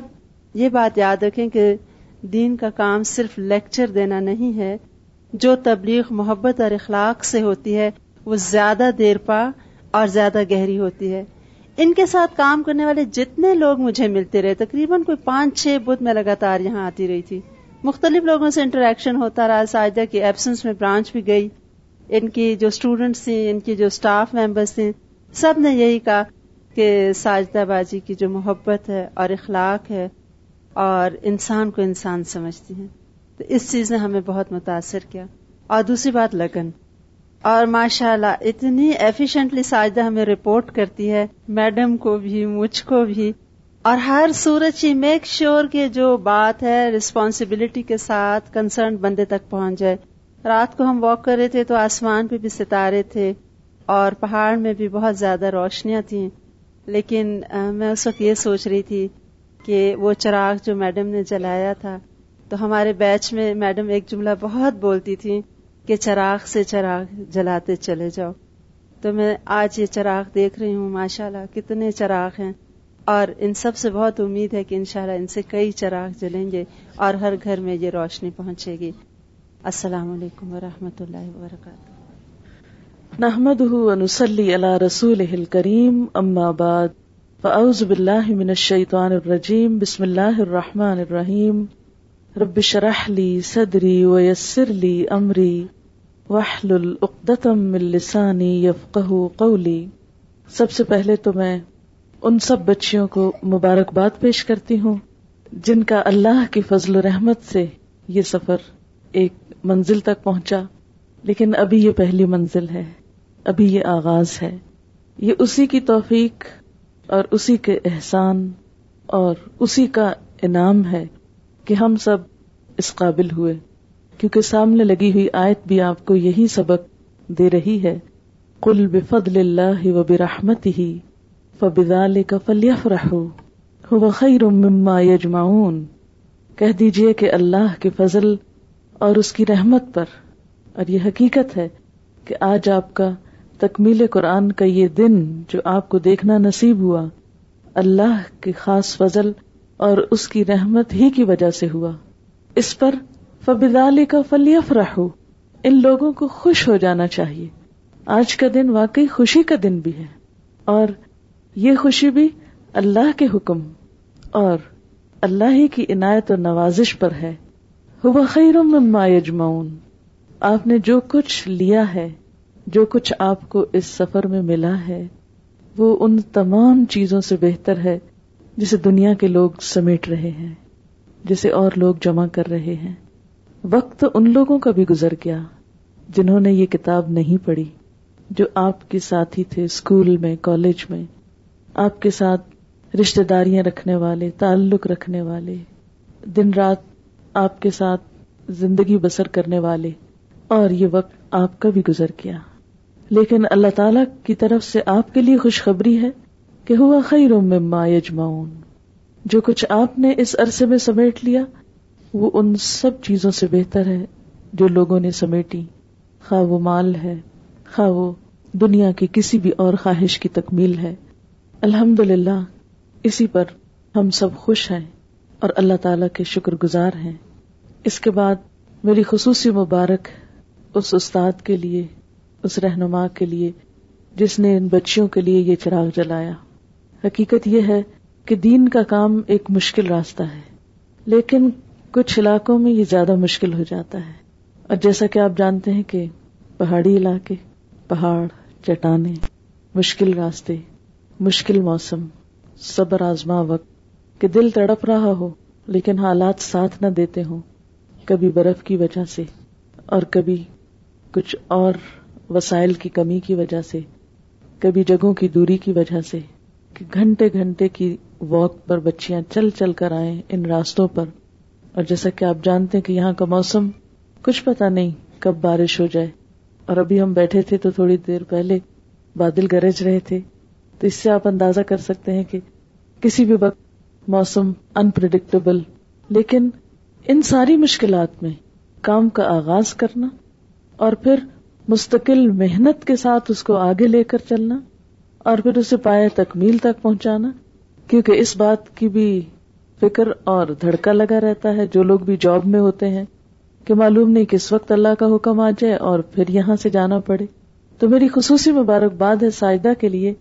یہ بات یاد رکھیں کہ دین کا کام صرف لیکچر دینا نہیں ہے، جو تبلیغ، محبت اور اخلاق سے ہوتی ہے، وہ زیادہ دیر پا اور زیادہ گہری ہوتی ہے۔ ان کے ساتھ کام کرنے والے جتنے لوگ مجھے ملتے رہے، تقریباً کوئی پانچ چھ بدھ میں لگاتار یہاں آتی رہی تھی۔ مختلف لوگوں سے انٹریکشن ہوتا رہا۔ ساجدہ کی ایبسنس میں برانچ بھی گئی۔ ان کی جو اسٹوڈینٹس تھیں، ان کی جو اسٹاف ممبرس تھے سب نے یہی کہا کہ ساجدہ بازی کی جو محبت ہے اور اخلاق ہے اور انسان کو انسان سمجھتی ہیں۔ تو اس چیز نے ہمیں بہت متاثر کیا۔ اور دوسری بات، لگن۔ اور ماشاء اللہ اتنی ایفیشینٹلی ساجدہ ہمیں رپورٹ کرتی ہے۔ میڈم کو بھی، مجھ کو بھی۔ اور ہر سورج ہی میک شیور کہ جو بات ہے ریسپانسبلٹی کے ساتھ کنسرن بندے تک پہنچ جائے۔ رات کو ہم واک کر رہے تھے تو آسمان پہ بھی ستارے تھے اور پہاڑ میں بھی بہت زیادہ روشنیاں تھیں۔ لیکن میں اس وقت یہ سوچ رہی تھی کہ وہ چراغ جو میڈم نے جلایا تھا، تو ہمارے بیچ میں میڈم ایک جملہ بہت بولتی تھی کہ چراغ سے چراغ جلاتے چلے جاؤ۔ تو میں آج یہ چراغ دیکھ رہی ہوں، ماشاءاللہ کتنے چراغ ہیں۔ اور ان سب سے بہت امید ہے کہ انشاءاللہ ان سے کئی چراغ جلیں گے اور ہر گھر میں یہ روشنی پہنچے گی۔ السلام علیکم ورحمۃ اللہ وبرکاتہ۔ نحمد ونسلی علی رسول کریم اما بعد۔ فاعوذ باللہ من الشیطان الرجیم، بسم اللہ الرحمن الرحیم۔ رب شرح لی صدری ویسر لی امری۔ واحلل عقدتم من لسانی یفقہ قولی۔ سب سے پہلے تو میں ان سب بچیوں کو مبارکباد پیش کرتی ہوں، جن کا اللہ کی فضل و رحمت سے یہ سفر ایک منزل تک پہنچا۔ لیکن ابھی یہ پہلی منزل ہے، ابھی یہ آغاز ہے۔ یہ اسی کی توفیق اور اسی کے احسان اور اسی کا انعام ہے کہ ہم سب اس قابل ہوئے۔ کیونکہ سامنے لگی ہوئی آیت بھی آپ کو یہی سبق دے رہی ہے کل بفضل اللہ و برحمت ہی فبال کا فلیف رہو خیر مما کہہ دیجیے کہ اللہ کے فضل اور اس کی رحمت پر۔ اور یہ حقیقت ہے کہ آج آپ کا تکمیل قرآن کا یہ دن جو آپ کو دیکھنا نصیب ہوا، اللہ کے خاص فضل اور اس کی رحمت ہی کی وجہ سے ہوا۔ اس پر فبدال کا فلیف رہو ان لوگوں کو خوش ہو جانا چاہیے۔ آج کا دن واقعی خوشی کا دن بھی ہے۔ اور یہ خوشی بھی اللہ کے حکم اور اللہ ہی کی عنایت اور نوازش پر ہے۔ ہوا خیر مما یجمعون۔ آپ نے جو کچھ لیا ہے، جو کچھ آپ کو اس سفر میں ملا ہے، وہ ان تمام چیزوں سے بہتر ہے جسے دنیا کے لوگ سمیٹ رہے ہیں، جسے اور لوگ جمع کر رہے ہیں۔ وقت ان لوگوں کا بھی گزر گیا جنہوں نے یہ کتاب نہیں پڑھی، جو آپ کے ساتھی تھے اسکول میں، کالج میں۔ آپ کے ساتھ رشتے داریاں رکھنے والے، تعلق رکھنے والے، دن رات آپ کے ساتھ زندگی بسر کرنے والے، اور یہ وقت آپ کا بھی گزر گیا۔ لیکن اللہ تعالی کی طرف سے آپ کے لیے خوشخبری ہے کہ ہوا خیر مما یجمعون۔ جو کچھ آپ نے اس عرصے میں سمیٹ لیا، وہ ان سب چیزوں سے بہتر ہے جو لوگوں نے سمیٹی۔ خواہ وہ مال ہے، خواہ وہ دنیا کی کسی بھی اور خواہش کی تکمیل ہے۔ الحمد للہ اسی پر ہم سب خوش ہیں اور اللہ تعالی کے شکر گزار ہیں۔ اس کے بعد میری خصوصی مبارک اس استاد کے لیے، اس رہنما کے لیے، جس نے ان بچیوں کے لیے یہ چراغ جلایا۔ حقیقت یہ ہے کہ دین کا کام ایک مشکل راستہ ہے، لیکن کچھ علاقوں میں یہ زیادہ مشکل ہو جاتا ہے۔ اور جیسا کہ آپ جانتے ہیں کہ پہاڑی علاقے، پہاڑ، چٹانیں مشکل راستے۔ مشکل موسم، صبر، آزما وقت، کہ دل تڑپ رہا ہو، لیکن حالات ساتھ نہ دیتے ہوں۔ کبھی برف کی وجہ سے، اور کبھی کچھ اور وسائل کی کمی کی وجہ سے، کبھی جگہوں کی دوری کی وجہ سے، کہ گھنٹے گھنٹے کی واک پر بچیاں چل چل کر آئیں ان راستوں پر۔ اور جیسا کہ آپ جانتے ہیں کہ یہاں کا موسم، کچھ پتا نہیں کب بارش ہو جائے۔ اور ابھی ہم بیٹھے تھے تو تھوڑی دیر پہلے بادل گرج رہے تھے۔ تو اس سے آپ اندازہ کر سکتے ہیں کہ کسی بھی وقت موسم انپرڈکٹیبل لیکن ان ساری مشکلات میں کام کا آغاز کرنا اور پھر مستقل محنت کے ساتھ اس کو آگے لے کر چلنا اور پھر اسے پائے تکمیل تک پہنچانا، کیونکہ اس بات کی بھی فکر اور دھڑکا لگا رہتا ہے جو لوگ بھی جاب میں ہوتے ہیں کہ معلوم نہیں کس وقت اللہ کا حکم آ جائے اور پھر یہاں سے جانا پڑے۔ تو میری خصوصی مبارکباد ہے ساجدہ کے لیے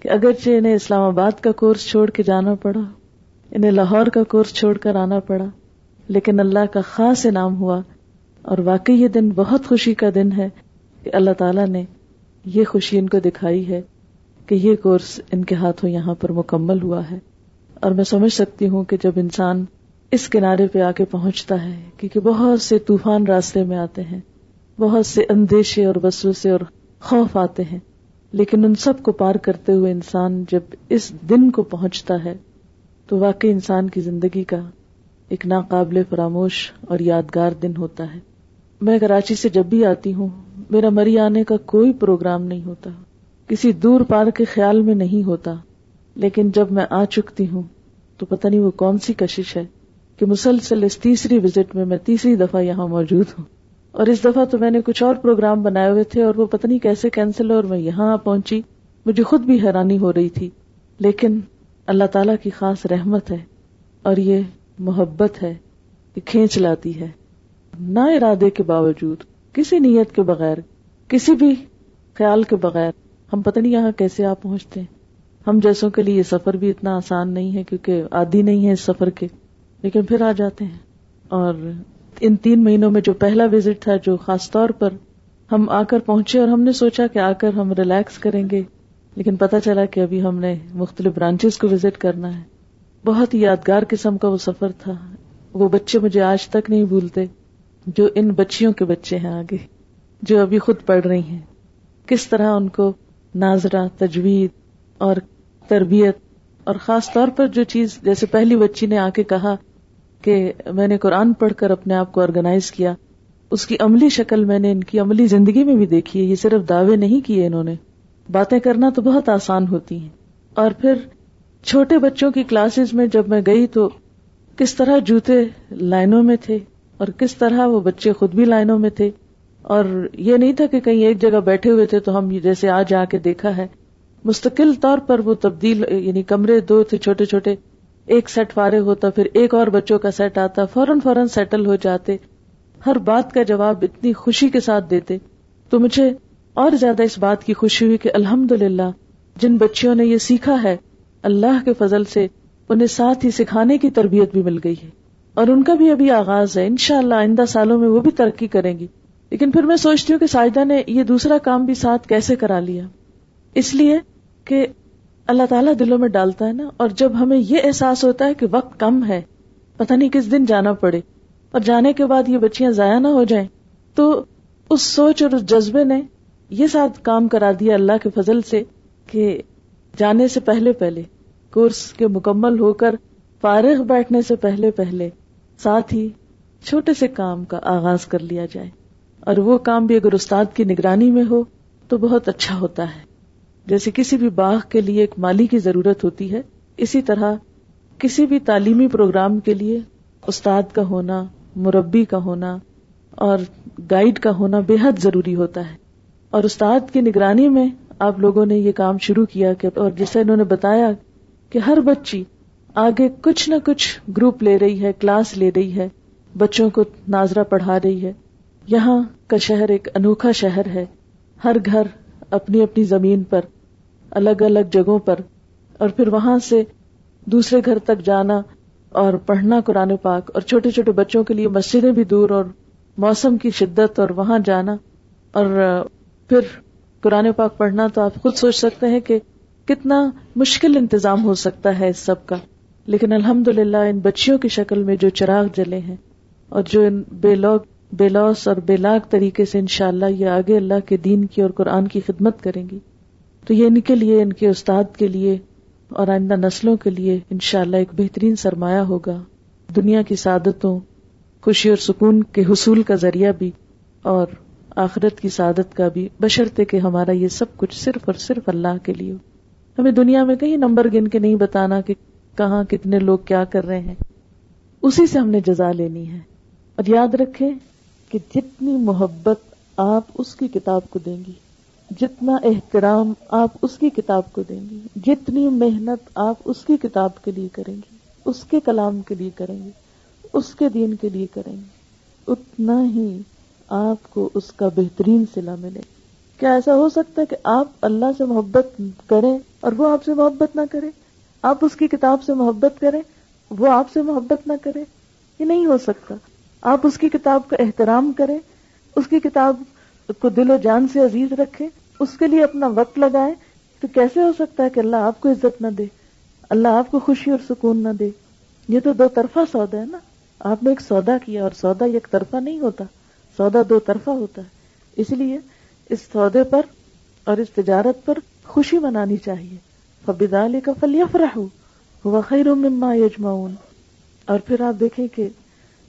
کہ اگرچہ انہیں اسلام آباد کا کورس چھوڑ کے جانا پڑا، انہیں لاہور کا کورس چھوڑ کر آنا پڑا، لیکن اللہ کا خاص انعام ہوا اور واقعی یہ دن بہت خوشی کا دن ہے کہ اللہ تعالیٰ نے یہ خوشی ان کو دکھائی ہے کہ یہ کورس ان کے ہاتھوں یہاں پر مکمل ہوا ہے۔ اور میں سمجھ سکتی ہوں کہ جب انسان اس کنارے پہ آ کے پہنچتا ہے، کیونکہ بہت سے طوفان راستے میں آتے ہیں، بہت سے اندیشے اور بسوں سے اور خوف آتے ہیں لیکن ان سب کو پار کرتے ہوئے انسان جب اس دن کو پہنچتا ہے، تو واقعی انسان کی زندگی کا ایک ناقابل فراموش اور یادگار دن ہوتا ہے۔ میں کراچی سے جب بھی آتی ہوں، میرا مری آنے کا کوئی پروگرام نہیں ہوتا۔ کسی دور پار کے خیال میں نہیں ہوتا۔ لیکن جب میں آ چکتی ہوں، تو پتہ نہیں وہ کون سی کشش ہے کہ مسلسل اس تیسری وزٹ میں میں تیسری دفعہ یہاں موجود ہوں۔ اور اس دفعہ تو میں نے کچھ اور پروگرام بنائے ہوئے تھے اور وہ پتہ نہیں کیسے کینسل اور میں یہاں پہنچی۔ مجھے خود بھی حیرانی ہو رہی تھی۔ لیکن اللہ تعالی کی خاص رحمت ہے اور یہ محبت ہے کہ کھینچ لاتی ہے۔ نہ ارادے کے باوجود، کسی نیت کے بغیر، کسی بھی خیال کے بغیر ہم پتہ نہیں یہاں کیسے آپ پہنچتے۔ ہیں ہم جیسوں کے لیے یہ سفر بھی اتنا آسان نہیں ہے کیونکہ عادی نہیں ہے اس سفر کے، لیکن پھر آ جاتے ہیں۔ اور ان تین مہینوں میں جو پہلا وزٹ تھا، جو خاص طور پر ہم آ کر پہنچے اور ہم نے سوچا کہ آ کر ہم ریلیکس کریں گے، لیکن پتا چلا کہ ابھی ہم نے مختلف برانچز کو وزٹ کرنا ہے۔ بہت ہی یادگار قسم کا وہ سفر تھا۔ وہ بچے مجھے آج تک نہیں بھولتے، جو ان بچیوں کے بچے ہیں آگے، جو ابھی خود پڑھ رہی ہیں۔ کس طرح ان کو ناظرہ، تجوید اور تربیت اور خاص طور پر جو چیز جیسے پہلی بچی نے آ کے کہا کہ میں نے قرآن پڑھ کر اپنے آپ کو آرگنائز کیا، اس کی عملی شکل میں نے ان کی عملی زندگی میں بھی دیکھی ہے، یہ صرف دعوے نہیں کیے انہوں نے۔ باتیں کرنا تو بہت آسان ہوتی ہیں۔ اور پھر چھوٹے بچوں کی کلاسز میں جب میں گئی تو کس طرح جوتے لائنوں میں تھے اور کس طرح وہ بچے خود بھی لائنوں میں تھے۔ اور یہ نہیں تھا کہ کہیں ایک جگہ بیٹھے ہوئے تھے تو ہم جیسے آج آ کے دیکھا ہے، مستقل طور پر وہ تبدیل یعنی کمرے دو تھے چھوٹے چھوٹے ایک سیٹ فارغ ہوتا، پھر ایک اور بچوں کا سیٹ آتا، فوراً فوراً سیٹل ہو جاتے، ہر بات کا جواب اتنی خوشی کے ساتھ دیتے۔ تو مجھے اور زیادہ اس بات کی خوشی ہوئی کہ الحمد جن بچیوں نے یہ سیکھا ہے، اللہ کے فضل سے انہیں ساتھ ہی سکھانے کی تربیت بھی مل گئی ہے۔ اور ان کا بھی ابھی آغاز ہے، انشاءاللہ اللہ آئندہ سالوں میں وہ بھی ترقی کریں گی۔ لیکن پھر میں سوچتی ہوں کہ ساجدہ نے یہ دوسرا کام بھی ساتھ کیسے کرا لیا؟ اس لیے کہ اللہ تعالیٰ دلوں میں ڈالتا ہے نا، اور جب ہمیں یہ احساس ہوتا ہے کہ وقت کم ہے، پتہ نہیں کس دن جانا پڑے، اور جانے کے بعد یہ بچیاں ضائع نہ ہو جائیں، تو اس سوچ اور اس جذبے نے یہ ساتھ کام کرا دیا اللہ کے فضل سے کہ جانے سے پہلے پہلے، کورس کے مکمل ہو کر فارغ بیٹھنے سے پہلے پہلے، ساتھ ہی چھوٹے سے کام کا آغاز کر لیا جائے۔ اور وہ کام بھی اگر استاد کی نگرانی میں ہو، تو بہت اچھا ہوتا ہے۔ جیسے کسی بھی باغ کے لیے ایک مالی کی ضرورت ہوتی ہے، اسی طرح کسی بھی تعلیمی پروگرام کے لیے استاد کا ہونا، مربی کا ہونا اور گائیڈ کا ہونا بے حد ضروری ہوتا ہے۔ اور استاد کی نگرانی میں آپ لوگوں نے یہ کام شروع کیا کہ، اور جسے انہوں نے بتایا کہ ہر بچی آگے کچھ نہ کچھ گروپ لے رہی ہے، کلاس لے رہی ہے، بچوں کو ناظرہ پڑھا رہی ہے۔ یہاں کا شہر ایک انوکھا شہر ہے۔ ہر گھر اپنی اپنی زمین پر الگ الگ جگہوں پر اور پھر وہاں سے دوسرے گھر تک جانا اور پڑھنا قرآن پاک اور چھوٹے چھوٹے بچوں کے لیے مسجدیں بھی دور اور موسم کی شدت اور وہاں جانا اور پھر قرآن پاک پڑھنا تو آپ خود سوچ سکتے ہیں کہ کتنا مشکل انتظام ہو سکتا ہے اس سب کا۔ لیکن الحمد للہ ان بچیوں کی شکل میں جو چراغ جلے ہیں اور جو ان بے لوگ، بے لوس اور بے لاگ طریقے سے انشاءاللہ یہ آگے اللہ کے دین کی اور قرآن کی خدمت کریں گی۔ تو یہ ان کے لیے ان کے استاد کے لیے اور آئندہ نسلوں کے لیے انشاءاللہ ایک بہترین سرمایہ ہوگا۔ دنیا کی سعادتوں، خوشی اور سکون کے حصول کا ذریعہ بھی اور آخرت کی سعادت کا بھی بشرتے کہ ہمارا یہ سب کچھ صرف اور صرف اللہ کے لیے ہمیں دنیا میں کہیں نمبر گن کے نہیں بتانا کہ کہاں کتنے لوگ کیا کر رہے ہیں۔ اسی سے ہم نے جزا لینی ہے۔ اور یاد رکھیں کہ جتنی محبت آپ اس کی کتاب کو دیں گی جتنا احترام آپ اس کی کتاب کو دیں گی جتنی محنت آپ اس کی کتاب کے لیے کریں گی اس کے کلام کے لیے کریں گے، اس کے دین کے لیے کریں گے، اتنا ہی آپ کو اس کا بہترین سلا ملے کیا ایسا ہو سکتا ہے کہ آپ اللہ سے محبت کریں اور وہ آپ سے محبت نہ کرے؟ آپ اس کی کتاب سے محبت کریں، وہ آپ سے محبت نہ کرے؟ یہ نہیں ہو سکتا۔ آپ اس کی کتاب کا احترام کریں، اس کی کتاب کو دل و جان سے عزیز رکھے اس کے لیے اپنا وقت لگائے تو کیسے ہو سکتا ہے کہ اللہ آپ کو عزت نہ دے؟ اللہ آپ کو خوشی اور سکون نہ دے۔ یہ تو دو طرفہ سودا ہے نا۔ آپ نے ایک سودا کیا اور سودا ایک طرفہ نہیں ہوتا۔ سودا دو طرفہ ہوتا ہے۔ اس لیے اس سودے پر اور اس تجارت پر خوشی منانی چاہیے۔ فبدا علی کا فلیہ ہوا خیر مما یجمعون اور پھر آپ دیکھیں کہ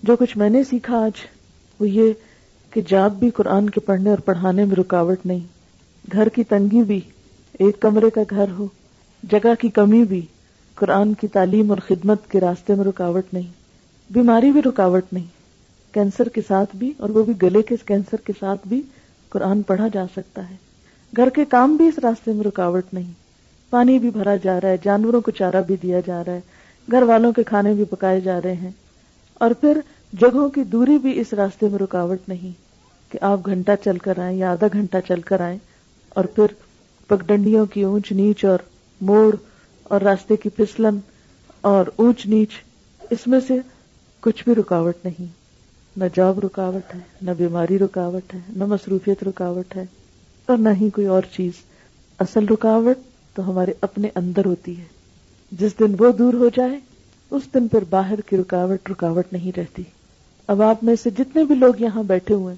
جو کچھ میں نے سیکھا آج وہ یہ کہ جاب بھی قرآن کے پڑھنے اور پڑھانے میں رکاوٹ نہیں۔ گھر کی تنگی بھی، ایک کمرے کا گھر ہو، جگہ کی کمی بھی، قرآن کی تعلیم اور خدمت کے راستے میں رکاوٹ نہیں، بیماری بھی رکاوٹ نہیں۔ کینسر کے ساتھ بھی اور وہ بھی گلے کے کینسر کے ساتھ بھی قرآن پڑھا جا سکتا ہے۔ گھر کے کام بھی اس راستے میں رکاوٹ نہیں۔ پانی بھی بھرا جا رہا ہے، جانوروں کو چارہ بھی دیا جا رہا ہے، گھر والوں کے کھانے بھی پکائے جا رہے ہیں۔ اور پھر جگہوں کی دوری بھی اس راستے میں رکاوٹ نہیں کہ آپ گھنٹہ چل کر آئیں یا آدھا گھنٹہ چل کر آئیں۔ اور پھر پگڈنڈیوں کی اونچ نیچ اور موڑ اور راستے کی پھسلن اور اونچ نیچ، اس میں سے کچھ بھی رکاوٹ نہیں۔ نہ جاب رکاوٹ ہے، نہ بیماری رکاوٹ ہے، نہ مصروفیت رکاوٹ ہے اور نہ ہی کوئی اور چیز۔ اصل رکاوٹ تو ہمارے اپنے اندر ہوتی ہے۔ جس دن وہ دور ہو جائے، اس دن پھر باہر کی رکاوٹ رکاوٹ نہیں رہتی۔ اب آپ میں سے جتنے بھی لوگ یہاں بیٹھے ہوئے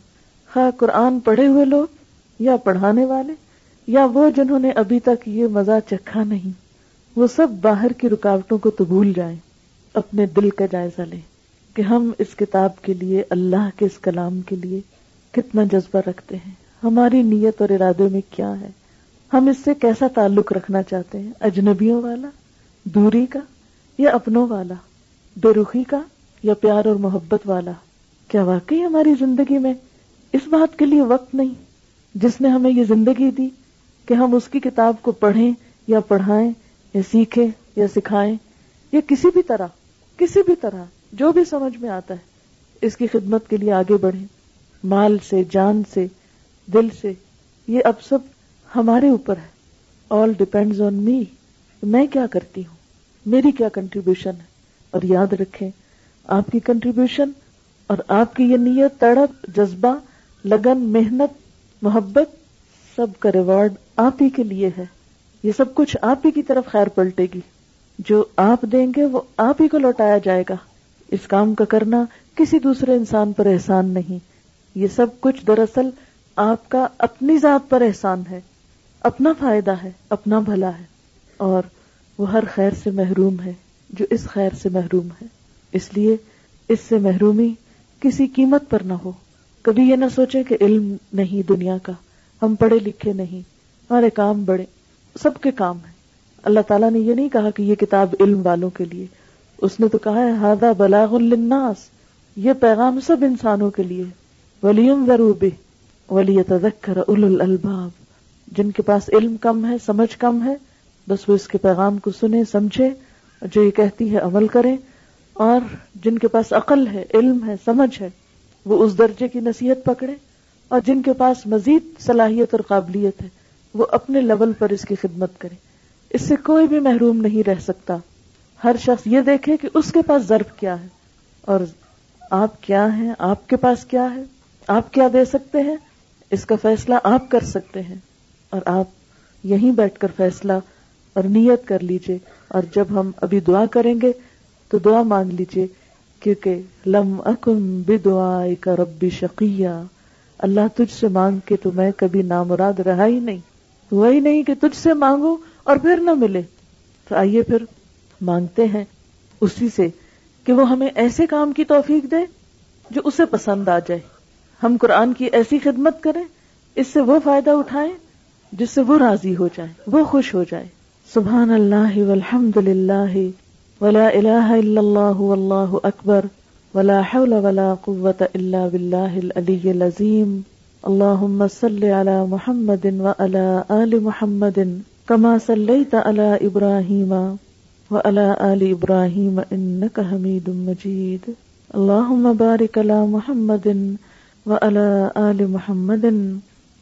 خواہ قرآن پڑھے ہوئے لوگ یا پڑھانے والے، یا وہ جنہوں نے ابھی تک یہ مزہ چکھا نہیں، وہ سب باہر کی رکاوٹوں کو تو بھول جائیں، اپنے دل کا جائزہ لیں کہ ہم اس کتاب کے لیے، اللہ کے اس کلام کے لیے کتنا جذبہ رکھتے ہیں۔ ہماری نیت اور ارادے میں کیا ہے؟ ہم اس سے کیسا تعلق رکھنا چاہتے ہیں؟ اجنبیوں والا، دوری کا، یا اپنوں والا؟ بے رخی کا، یا پیار اور محبت والا؟ کیا واقعی ہماری زندگی میں اس بات کے لیے وقت نہیں؟ جس نے ہمیں یہ زندگی دی کہ ہم اس کی کتاب کو پڑھیں یا پڑھائیں یا سیکھیں یا سکھائیں یا کسی بھی طرح، کسی بھی طرح، جو بھی سمجھ میں آتا ہے، اس کی خدمت کے لیے آگے بڑھیں۔ مال سے، جان سے، دل سے، یہ اب سب ہمارے اوپر ہے۔ آل ڈپینڈز آن می میں کیا کرتی ہوں؟ میری کیا کنٹریبیوشن ہے؟ اور یاد رکھیں، آپ کی کنٹریبیوشن اور آپ کی یہ نیت، تڑپ، جذبہ، لگن، محنت محبت سب کا ریوارڈ آپ ہی کے لیے ہے۔ یہ سب کچھ آپ ہی کی طرف خیر پلٹے گی۔ جو آپ دیں گے وہ آپ ہی کو لوٹایا جائے گا۔ اس کام کا کرنا کسی دوسرے انسان پر احسان نہیں۔ یہ سب کچھ دراصل آپ کا اپنی ذات پر احسان ہے۔ اپنا فائدہ ہے، اپنا بھلا ہے۔ اور وہ ہر خیر سے محروم ہے جو اس خیر سے محروم ہے۔ اس لیے اس سے محرومی کسی قیمت پر نہ ہو۔ کبھی یہ نہ سوچے کہ علم نہیں دنیا کا، ہم پڑھے لکھے نہیں، ہمارے کام بڑے، سب کے کام ہیں۔ اللہ تعالیٰ نے یہ نہیں کہا کہ یہ کتاب علم والوں کے لیے، اس نے تو کہا ہے ہادہ بلاغ الناس یہ پیغام سب انسانوں کے لیے ولیم ضرور ولی تذکر اول الباب جن کے پاس علم کم ہے، سمجھ کم ہے، بس وہ اس کے پیغام کو سنے سمجھے جو یہ کہتی ہے عمل کریں۔ اور جن کے پاس عقل ہے، علم ہے، سمجھ ہے وہ اس درجے کی نصیحت پکڑے اور جن کے پاس مزید صلاحیت اور قابلیت ہے، وہ اپنے لیول پر اس کی خدمت کرے اس سے کوئی بھی محروم نہیں رہ سکتا۔ ہر شخص یہ دیکھے کہ اس کے پاس ضرب کیا ہے۔ اور آپ کیا ہیں؟ آپ کے پاس کیا ہے؟ آپ کیا دے سکتے ہیں؟ اس کا فیصلہ آپ کر سکتے ہیں۔ اور آپ یہیں بیٹھ کر فیصلہ اور نیت کر لیجیے۔ اور جب ہم ابھی دعا کریں گے تو دعا مانگ لیجیے۔ کیونکہ لم اکم دعا کا ربی شقیہ، اللہ تجھ سے مانگ کے تو میں کبھی نامراد رہا ہی نہیں۔ وہی نہیں کہ تجھ سے مانگو اور پھر نہ ملے۔ تو آئیے پھر مانگتے ہیں۔ اسی سے کہ وہ ہمیں ایسے کام کی توفیق دے جو اسے پسند آ جائے۔ ہم قرآن کی ایسی خدمت کریں، اس سے وہ فائدہ اٹھائیں جس سے وہ راضی ہو جائے وہ خوش ہو جائے سبحان اللہ والحمد للہ۔ ولا الہ الا اللہ واللہ اکبر ولا حول ولا قوة الا بالله العلي العظيم. اللهم صل على محمد وعلى آل محمد كما صليت على إبراهيم وعلى آل إبراهيم إنك حميد مجيد. اللهم بارك على محمد وعلى آل محمد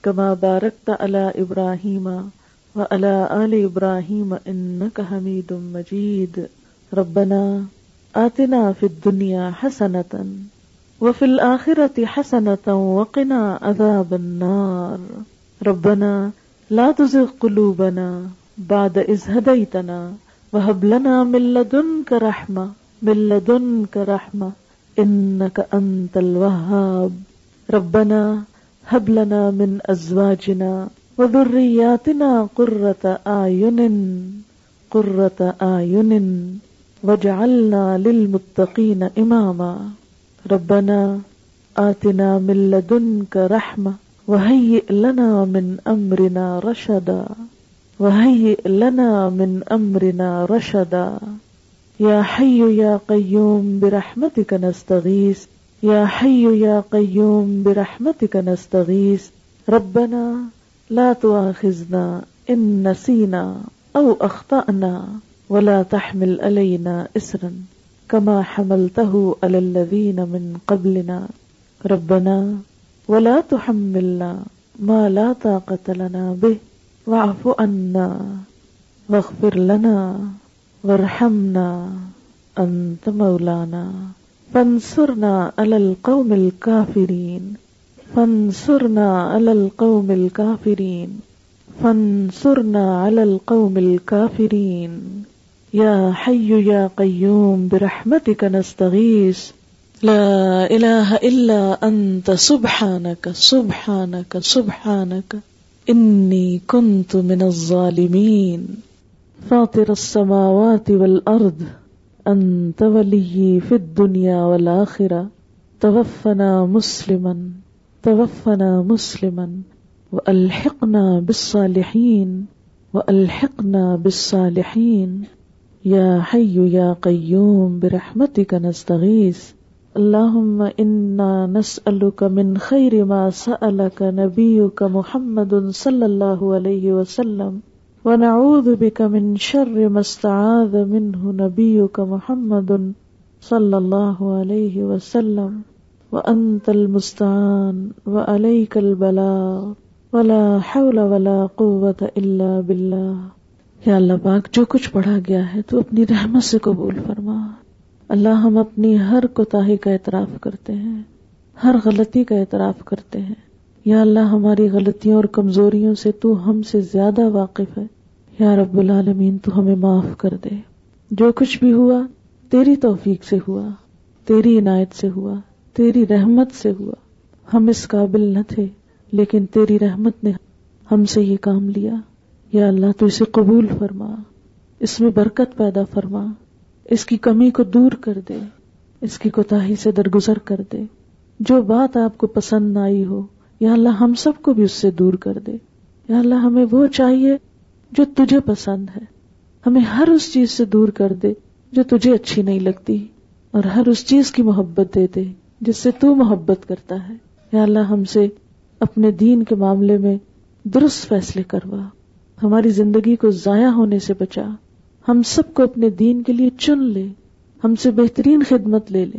كما باركت على إبراهيم وعلى آل إبراهيم إنك حميد مجيد. ربنا آتنا في الدنيا حسنة وفي الآخرة حسنة وقنا عذاب النار. ربنا لا تزغ قلوبنا بعد إذ هديتنا وهب لنا من لدنك رحمة. من لدنك رحمة. إنك أنت الوهاب ربنا هب لنا من أزواجنا وذرياتنا قرة أعين قرة أعين وجعلنا للمتقين إماما ربنا آتنا من لدنك رحمة وهيئ لنا من أمرنا رشدا. وهيئ لنا من أمرنا رشدا. يا حي يا قيوم برحمتك نستغيث. يا حي يا قيوم برحمتك نستغيث. ربنا لا تؤاخذنا إن نسينا أو أخطأنا. ولا تحمل علينا إسرا كما حملته على الذين من قبلنا. ربنا ولا تحملنا ما لا طاقت لنا به. واعف عنا واغفر لنا وارحمنا انت مولانا. فانصرنا على القوم الكافرين. فانصرنا على القوم الكافرين. فانصرنا على القوم الكافرين. يا حي يا قيوم، برحمتك نستغيث. لا إله إلا أنت، سبحانك سبحانك سبحانك. إني كنت من الظالمين. فاطر السماوات والأرض، أنت ولي في الدنيا والآخرة. توفنا مسلما توفنا مسلما. وألحقنا بالصالحين وألحقنا بالصالحين. يا حي يا قيوم، برحمتك نستغيث. اللهم إنا نسألك من خير ما سألك نبيك محمد صلى الله عليه وسلم. ونعوذ بك من شر ما استعاذ منه نبيك محمد صلى الله عليه وسلم. وأنت المستعان، وعليك البلاغ. ولا حول ولا قوت الا باللہ یا اللہ پاک، جو کچھ پڑھا گیا ہے، تو اپنی رحمت سے قبول فرما۔ اللہ ہم اپنی ہر کوتاہی کا اعتراف کرتے ہیں، ہر غلطی کا اعتراف کرتے ہیں۔ یا اللہ، ہماری غلطیوں اور کمزوریوں سے تو ہم سے زیادہ واقف ہے۔ یا رب العالمین، تو ہمیں معاف کر دے۔ جو کچھ بھی ہوا، تیری توفیق سے ہوا، تیری عنایت سے ہوا، تیری رحمت سے ہوا۔ ہم اس قابل نہ تھے، لیکن تیری رحمت نے ہم سے یہ کام لیا۔ یا اللہ تو اسے قبول فرما، اس میں برکت پیدا فرما، اس کی کمی کو دور کر دے، اس کی کوتاہی سے درگزر کر دے۔ جو بات آپ کو پسند نہ آئی ہو، یا اللہ ہم سب کو بھی اس سے دور کر دے۔ یا اللہ ہمیں وہ چاہیے جو تجھے پسند ہے۔ ہمیں ہر اس چیز سے دور کر دے جو تجھے اچھی نہیں لگتی، اور ہر اس چیز کی محبت دے دے جس سے تو محبت کرتا ہے۔ یا اللہ ہم سے اپنے دین کے معاملے میں درست فیصلے کروا۔ ہماری زندگی کو ضائع ہونے سے بچا۔ ہم سب کو اپنے دین کے لیے چن لے۔ ہم سے بہترین خدمت لے لے۔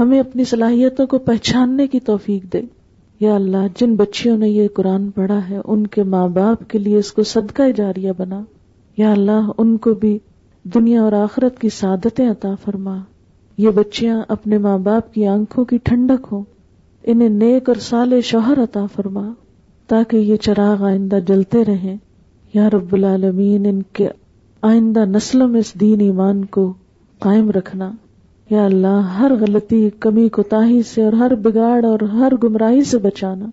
ہمیں اپنی صلاحیتوں کو پہچاننے کی توفیق دے۔ یا اللہ، جن بچیوں نے یہ قرآن پڑھا ہے، ان کے ماں باپ کے لیے اس کو صدقہ جاریہ بنا۔ یا اللہ، ان کو بھی دنیا اور آخرت کی سعادتیں عطا فرما۔ یہ بچیاں اپنے ماں باپ کی آنکھوں کی ٹھنڈک ہوں۔ انہیں نیک اور سال شوہر عطا فرما۔ تاکہ یہ چراغ آئندہ جلتے رہیں۔ یا رب العالمین، ان کے آئندہ نسلوں میں اس دین ایمان کو قائم رکھنا۔ یا اللہ، ہر غلطی، کمی کوتاہی سے اور ہر بگاڑ اور ہر گمراہی سے بچانا۔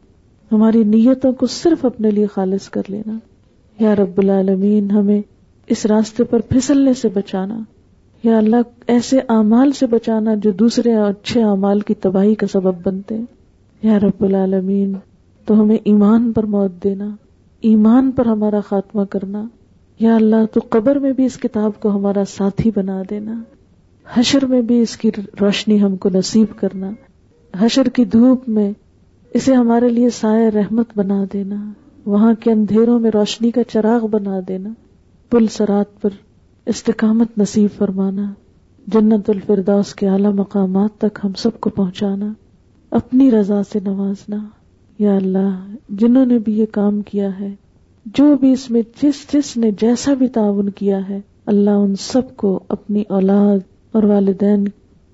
ہماری نیتوں کو صرف اپنے لیے خالص کر لینا۔ یا رب العالمین، ہمیں اس راستے پر پھسلنے سے بچانا۔ یا اللہ، ایسے اعمال سے بچانا جو دوسرے اچھے اعمال کی تباہی کا سبب بنتے۔ ہیں یا رب العالمین، تو ہمیں ایمان پر موت دینا۔ ایمان پر ہمارا خاتمہ کرنا، یا اللہ تو قبر میں بھی اس کتاب کو ہمارا ساتھی بنا دینا، حشر میں بھی اس کی روشنی ہم کو نصیب کرنا، حشر کی دھوپ میں اسے ہمارے لیے سایہ رحمت بنا دینا، وہاں کے اندھیروں میں روشنی کا چراغ بنا دینا، پل سرات پر استقامت نصیب فرمانا، جنت الفردوس کے اعلی مقامات تک ہم سب کو پہنچانا، اپنی رضا سے نوازنا۔ یا اللہ، جنہوں نے بھی یہ کام کیا ہے، جو بھی اس میں جس جس نے جیسا بھی تعاون کیا ہے، اللہ ان سب کو اپنی اولاد اور والدین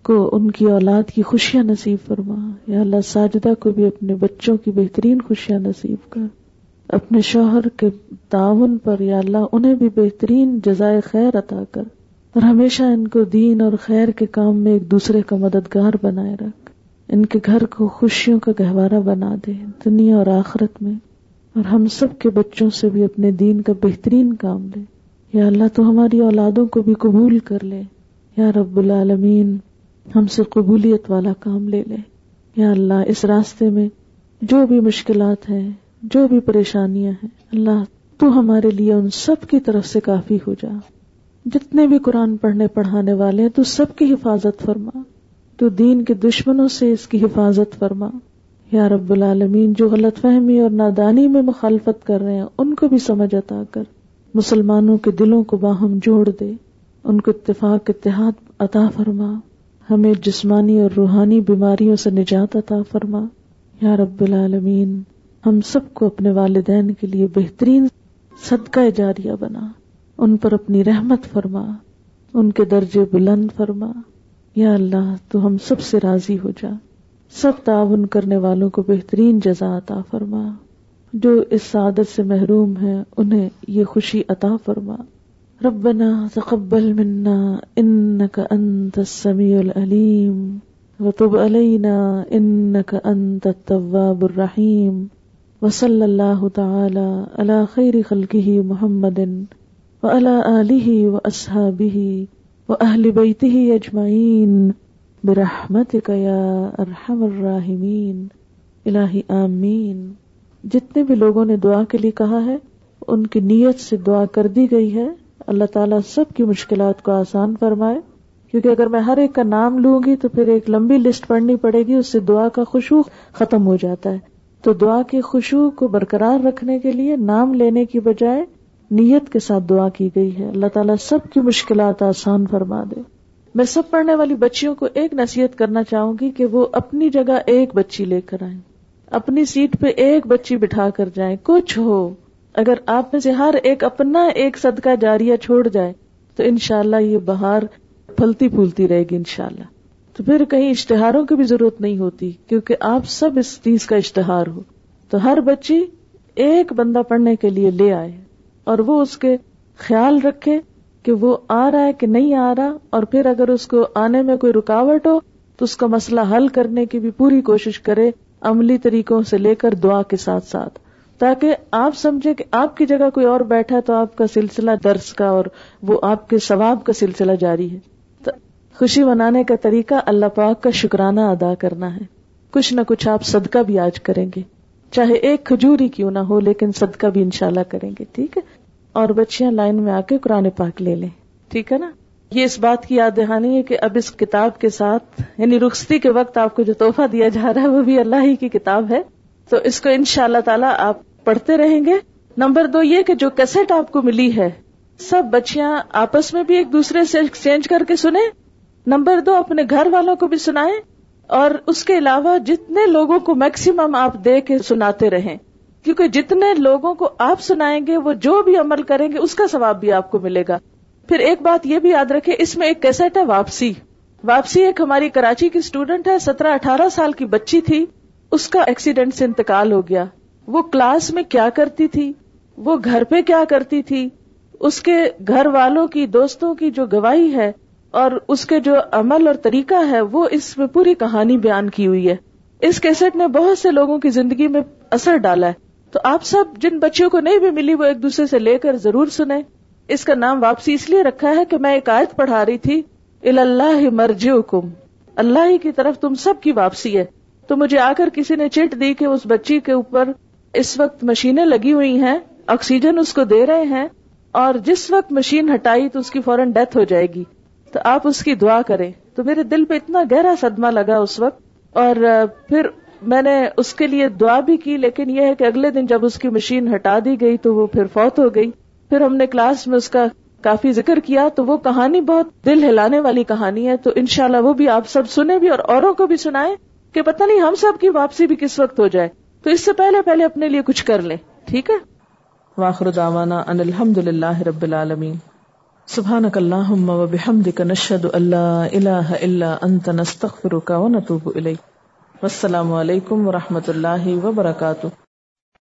کو ان کی اولاد کی خوشیاں نصیب فرما۔ یا اللہ، ساجدہ کو بھی اپنے بچوں کی بہترین خوشیاں نصیب کر۔ اپنے شوہر کے تعاون پر یا اللہ، انہیں بھی بہترین جزائے خیر عطا کر۔ اور ہمیشہ ان کو دین اور خیر کے کام میں ایک دوسرے کا مددگار بنائے رکھ۔ ان کے گھر کو خوشیوں کا گہوارہ بنا دے دنیا اور آخرت میں، اور ہم سب کے بچوں سے بھی اپنے دین کا بہترین کام لے۔ یا اللہ، تو ہماری اولادوں کو بھی قبول کر لے۔ یا رب العالمین، ہم سے قبولیت والا کام لے لے۔ یا اللہ، اس راستے میں جو بھی مشکلات ہیں، جو بھی پریشانیاں ہیں، اللہ، تو ہمارے لیے ان سب کی طرف سے کافی ہو جا۔ جتنے بھی قرآن پڑھنے، پڑھانے والے ہیں، تو سب کی حفاظت فرما۔ تو دین کے دشمنوں سے اس کی حفاظت فرما۔ یا رب العالمین، جو غلط فہمی اور نادانی میں مخالفت کر رہے ہیں، ان کو بھی سمجھ عطا کر۔ مسلمانوں کے دلوں کو باہم جوڑ دے۔ ان کو اتفاق، اتحاد عطا فرما۔ ہمیں جسمانی اور روحانی بیماریوں سے نجات عطا فرما۔ یا رب العالمین، ہم سب کو اپنے والدین کے لیے بہترین صدقہ جاریہ بنا۔ ان پر اپنی رحمت فرما۔ ان کے درجے بلند فرما۔ یا اللہ، تو ہم سب سے راضی ہو جا۔ سب تعاون کرنے والوں کو بہترین جزا عطا فرما۔ جو اس سعادت سے محروم ہے انہیں یہ خوشی عطا فرما۔ ربنا تقبل منا انك انت السميع العليم وتب علينا انك انت التواب الرحيم وصلى الله تعالى على خير خلقه محمد وعلى آله وأصحابه وأهل بيته أجمعين برحمتك يا أرحم الراحمين. الہی آمین. جتنے بھی لوگوں نے دعا کے لیے کہا ہے، ان کی نیت سے دعا کر دی گئی ہے۔ اللہ تعالیٰ سب کی مشکلات کو آسان فرمائے۔ کیونکہ اگر میں ہر ایک کا نام لوں گی تو پھر ایک لمبی لسٹ پڑھنی پڑے گی، اس سے دعا کا خوشبو ختم ہو جاتا ہے۔ تو دعا کی خوشبو کو برقرار رکھنے کے لیے نام لینے کی بجائے نیت کے ساتھ دعا کی گئی ہے۔ اللہ تعالیٰ سب کی مشکلات آسان فرما دے۔ میں سب پڑھنے والی بچیوں کو ایک نصیحت کرنا چاہوں گی کہ وہ اپنی جگہ ایک بچی لے کر آئیں۔ اپنی سیٹ پہ ایک بچی بٹھا کر جائیں۔ کچھ ہو۔ اگر آپ میں سے ہر ایک اپنا ایک صدقہ جاریہ چھوڑ جائے، تو انشاءاللہ یہ بہار پھلتی پھولتی رہے گی انشاءاللہ۔ تو پھر کہیں اشتہاروں کی بھی ضرورت نہیں ہوتی، کیونکہ آپ سب اس چیز کا اشتہار ہو۔ تو ہر بچی ایک بندہ پڑھنے کے لیے لے آئے۔ اور وہ اس کے خیال رکھے کہ وہ آ رہا ہے کہ نہیں آ رہا، اور پھر اگر اس کو آنے میں کوئی رکاوٹ ہو، تو اس کا مسئلہ حل کرنے کی بھی پوری کوشش کرے عملی طریقوں سے لے کر دعا کے ساتھ ساتھ۔ تاکہ آپ سمجھے کہ آپ کی جگہ کوئی اور بیٹھا تو آپ کا سلسلہ درس کا اور وہ آپ کے ثواب کا سلسلہ جاری ہے۔ تو خوشی منانے کا طریقہ اللہ پاک کا شکرانہ ادا کرنا ہے۔ کچھ نہ کچھ آپ صدقہ بھی آج کریں گے۔ چاہے ایک کھجوری کیوں نہ ہو، لیکن صدقہ بھی انشاءاللہ کریں گے، ٹھیک ہے؟ اور بچیاں لائن میں آ کے قرآن پاک لے لیں، ٹھیک ہے نا؟ یہ اس بات کی یاد دہانی ہے کہ اب اس کتاب کے ساتھ یعنی رخصتی کے وقت آپ کو جو تحفہ دیا جا رہا ہے، وہ بھی اللہ ہی کی کتاب ہے۔ تو اس کو ان شاء اللہ تعالیٰ آپ پڑھتے رہیں گے۔ نمبر دو یہ کہ جو کیسٹ آپ کو ملی ہے، سب بچیاں آپس میں بھی ایک دوسرے سے ایکسچینج کر کے سنیں۔ نمبر دو اپنے گھر والوں کو بھی سنائیں۔ اور اس کے علاوہ جتنے لوگوں کو میکسیمم آپ دے کے سناتے رہیں، کیونکہ جتنے لوگوں کو آپ سنائیں گے، وہ جو بھی عمل کریں گے، اس کا ثواب بھی آپ کو ملے گا۔ پھر ایک بات یہ بھی یاد رکھے اس میں ایک کیسٹ ہے، واپسی۔ واپسی ایک ہماری کراچی کی اسٹوڈنٹ ہے، سترہ اٹھارہ سال کی بچی تھی۔ اس کا ایکسیڈنٹ سے انتقال ہو گیا۔ وہ کلاس میں کیا کرتی تھی؟ وہ گھر پہ کیا کرتی تھی؟ اس کے گھر والوں کی، دوستوں کی جو گواہی ہے اور اس کے جو عمل اور طریقہ ہے، وہ اس میں پوری کہانی بیان کی ہوئی ہے۔ اس کیسٹ نے بہت سے لوگوں کی زندگی میں اثر ڈالا ہے۔ تو آپ سب جن بچیوں کو نہیں بھی ملی، وہ ایک دوسرے سے لے کر ضرور سنیں۔ اس کا نام واپسی اس لیے رکھا ہے کہ میں ایک آیت پڑھا رہی تھی اللہ مرج حکم اللہ ہی کی طرف تم سب کی واپسی ہے۔ تو مجھے آ کر کسی نے چٹ دی کہ اس بچی کے اوپر اس وقت مشینیں لگی ہوئی ہیں، آکسیجن اس کو دے رہے ہیں، اور جس وقت مشین ہٹائی تو اس کی فوراً ڈیتھ ہو جائے گی۔ تو آپ اس کی دعا کریں۔ تو میرے دل پہ اتنا گہرا صدمہ لگا اس وقت۔ اور پھر میں نے اس کے لیے دعا بھی کی، لیکن یہ ہے کہ اگلے دن جب اس کی مشین ہٹا دی گئی تو وہ پھر فوت ہو گئی۔ پھر ہم نے کلاس میں اس کا کافی ذکر کیا، تو وہ کہانی بہت دل ہلانے والی کہانی ہے۔ تو انشاءاللہ وہ بھی آپ سب سنیں بھی اور اوروں کو بھی سنائیں کہ پتہ نہیں ہم سب کی واپسی بھی کس وقت ہو جائے۔ تو اس سے پہلے پہلے اپنے لیے کچھ کر لیں۔ ٹھیک ہے؟ واخر دعوانا ان الحمد للہ رب العالمین۔ سبحانك اللهم وبحمدك نشهد ان لا اله الا انت نستغفرك ونتوب اليك والسلام علیکم ورحمۃ اللہ وبرکاتہ.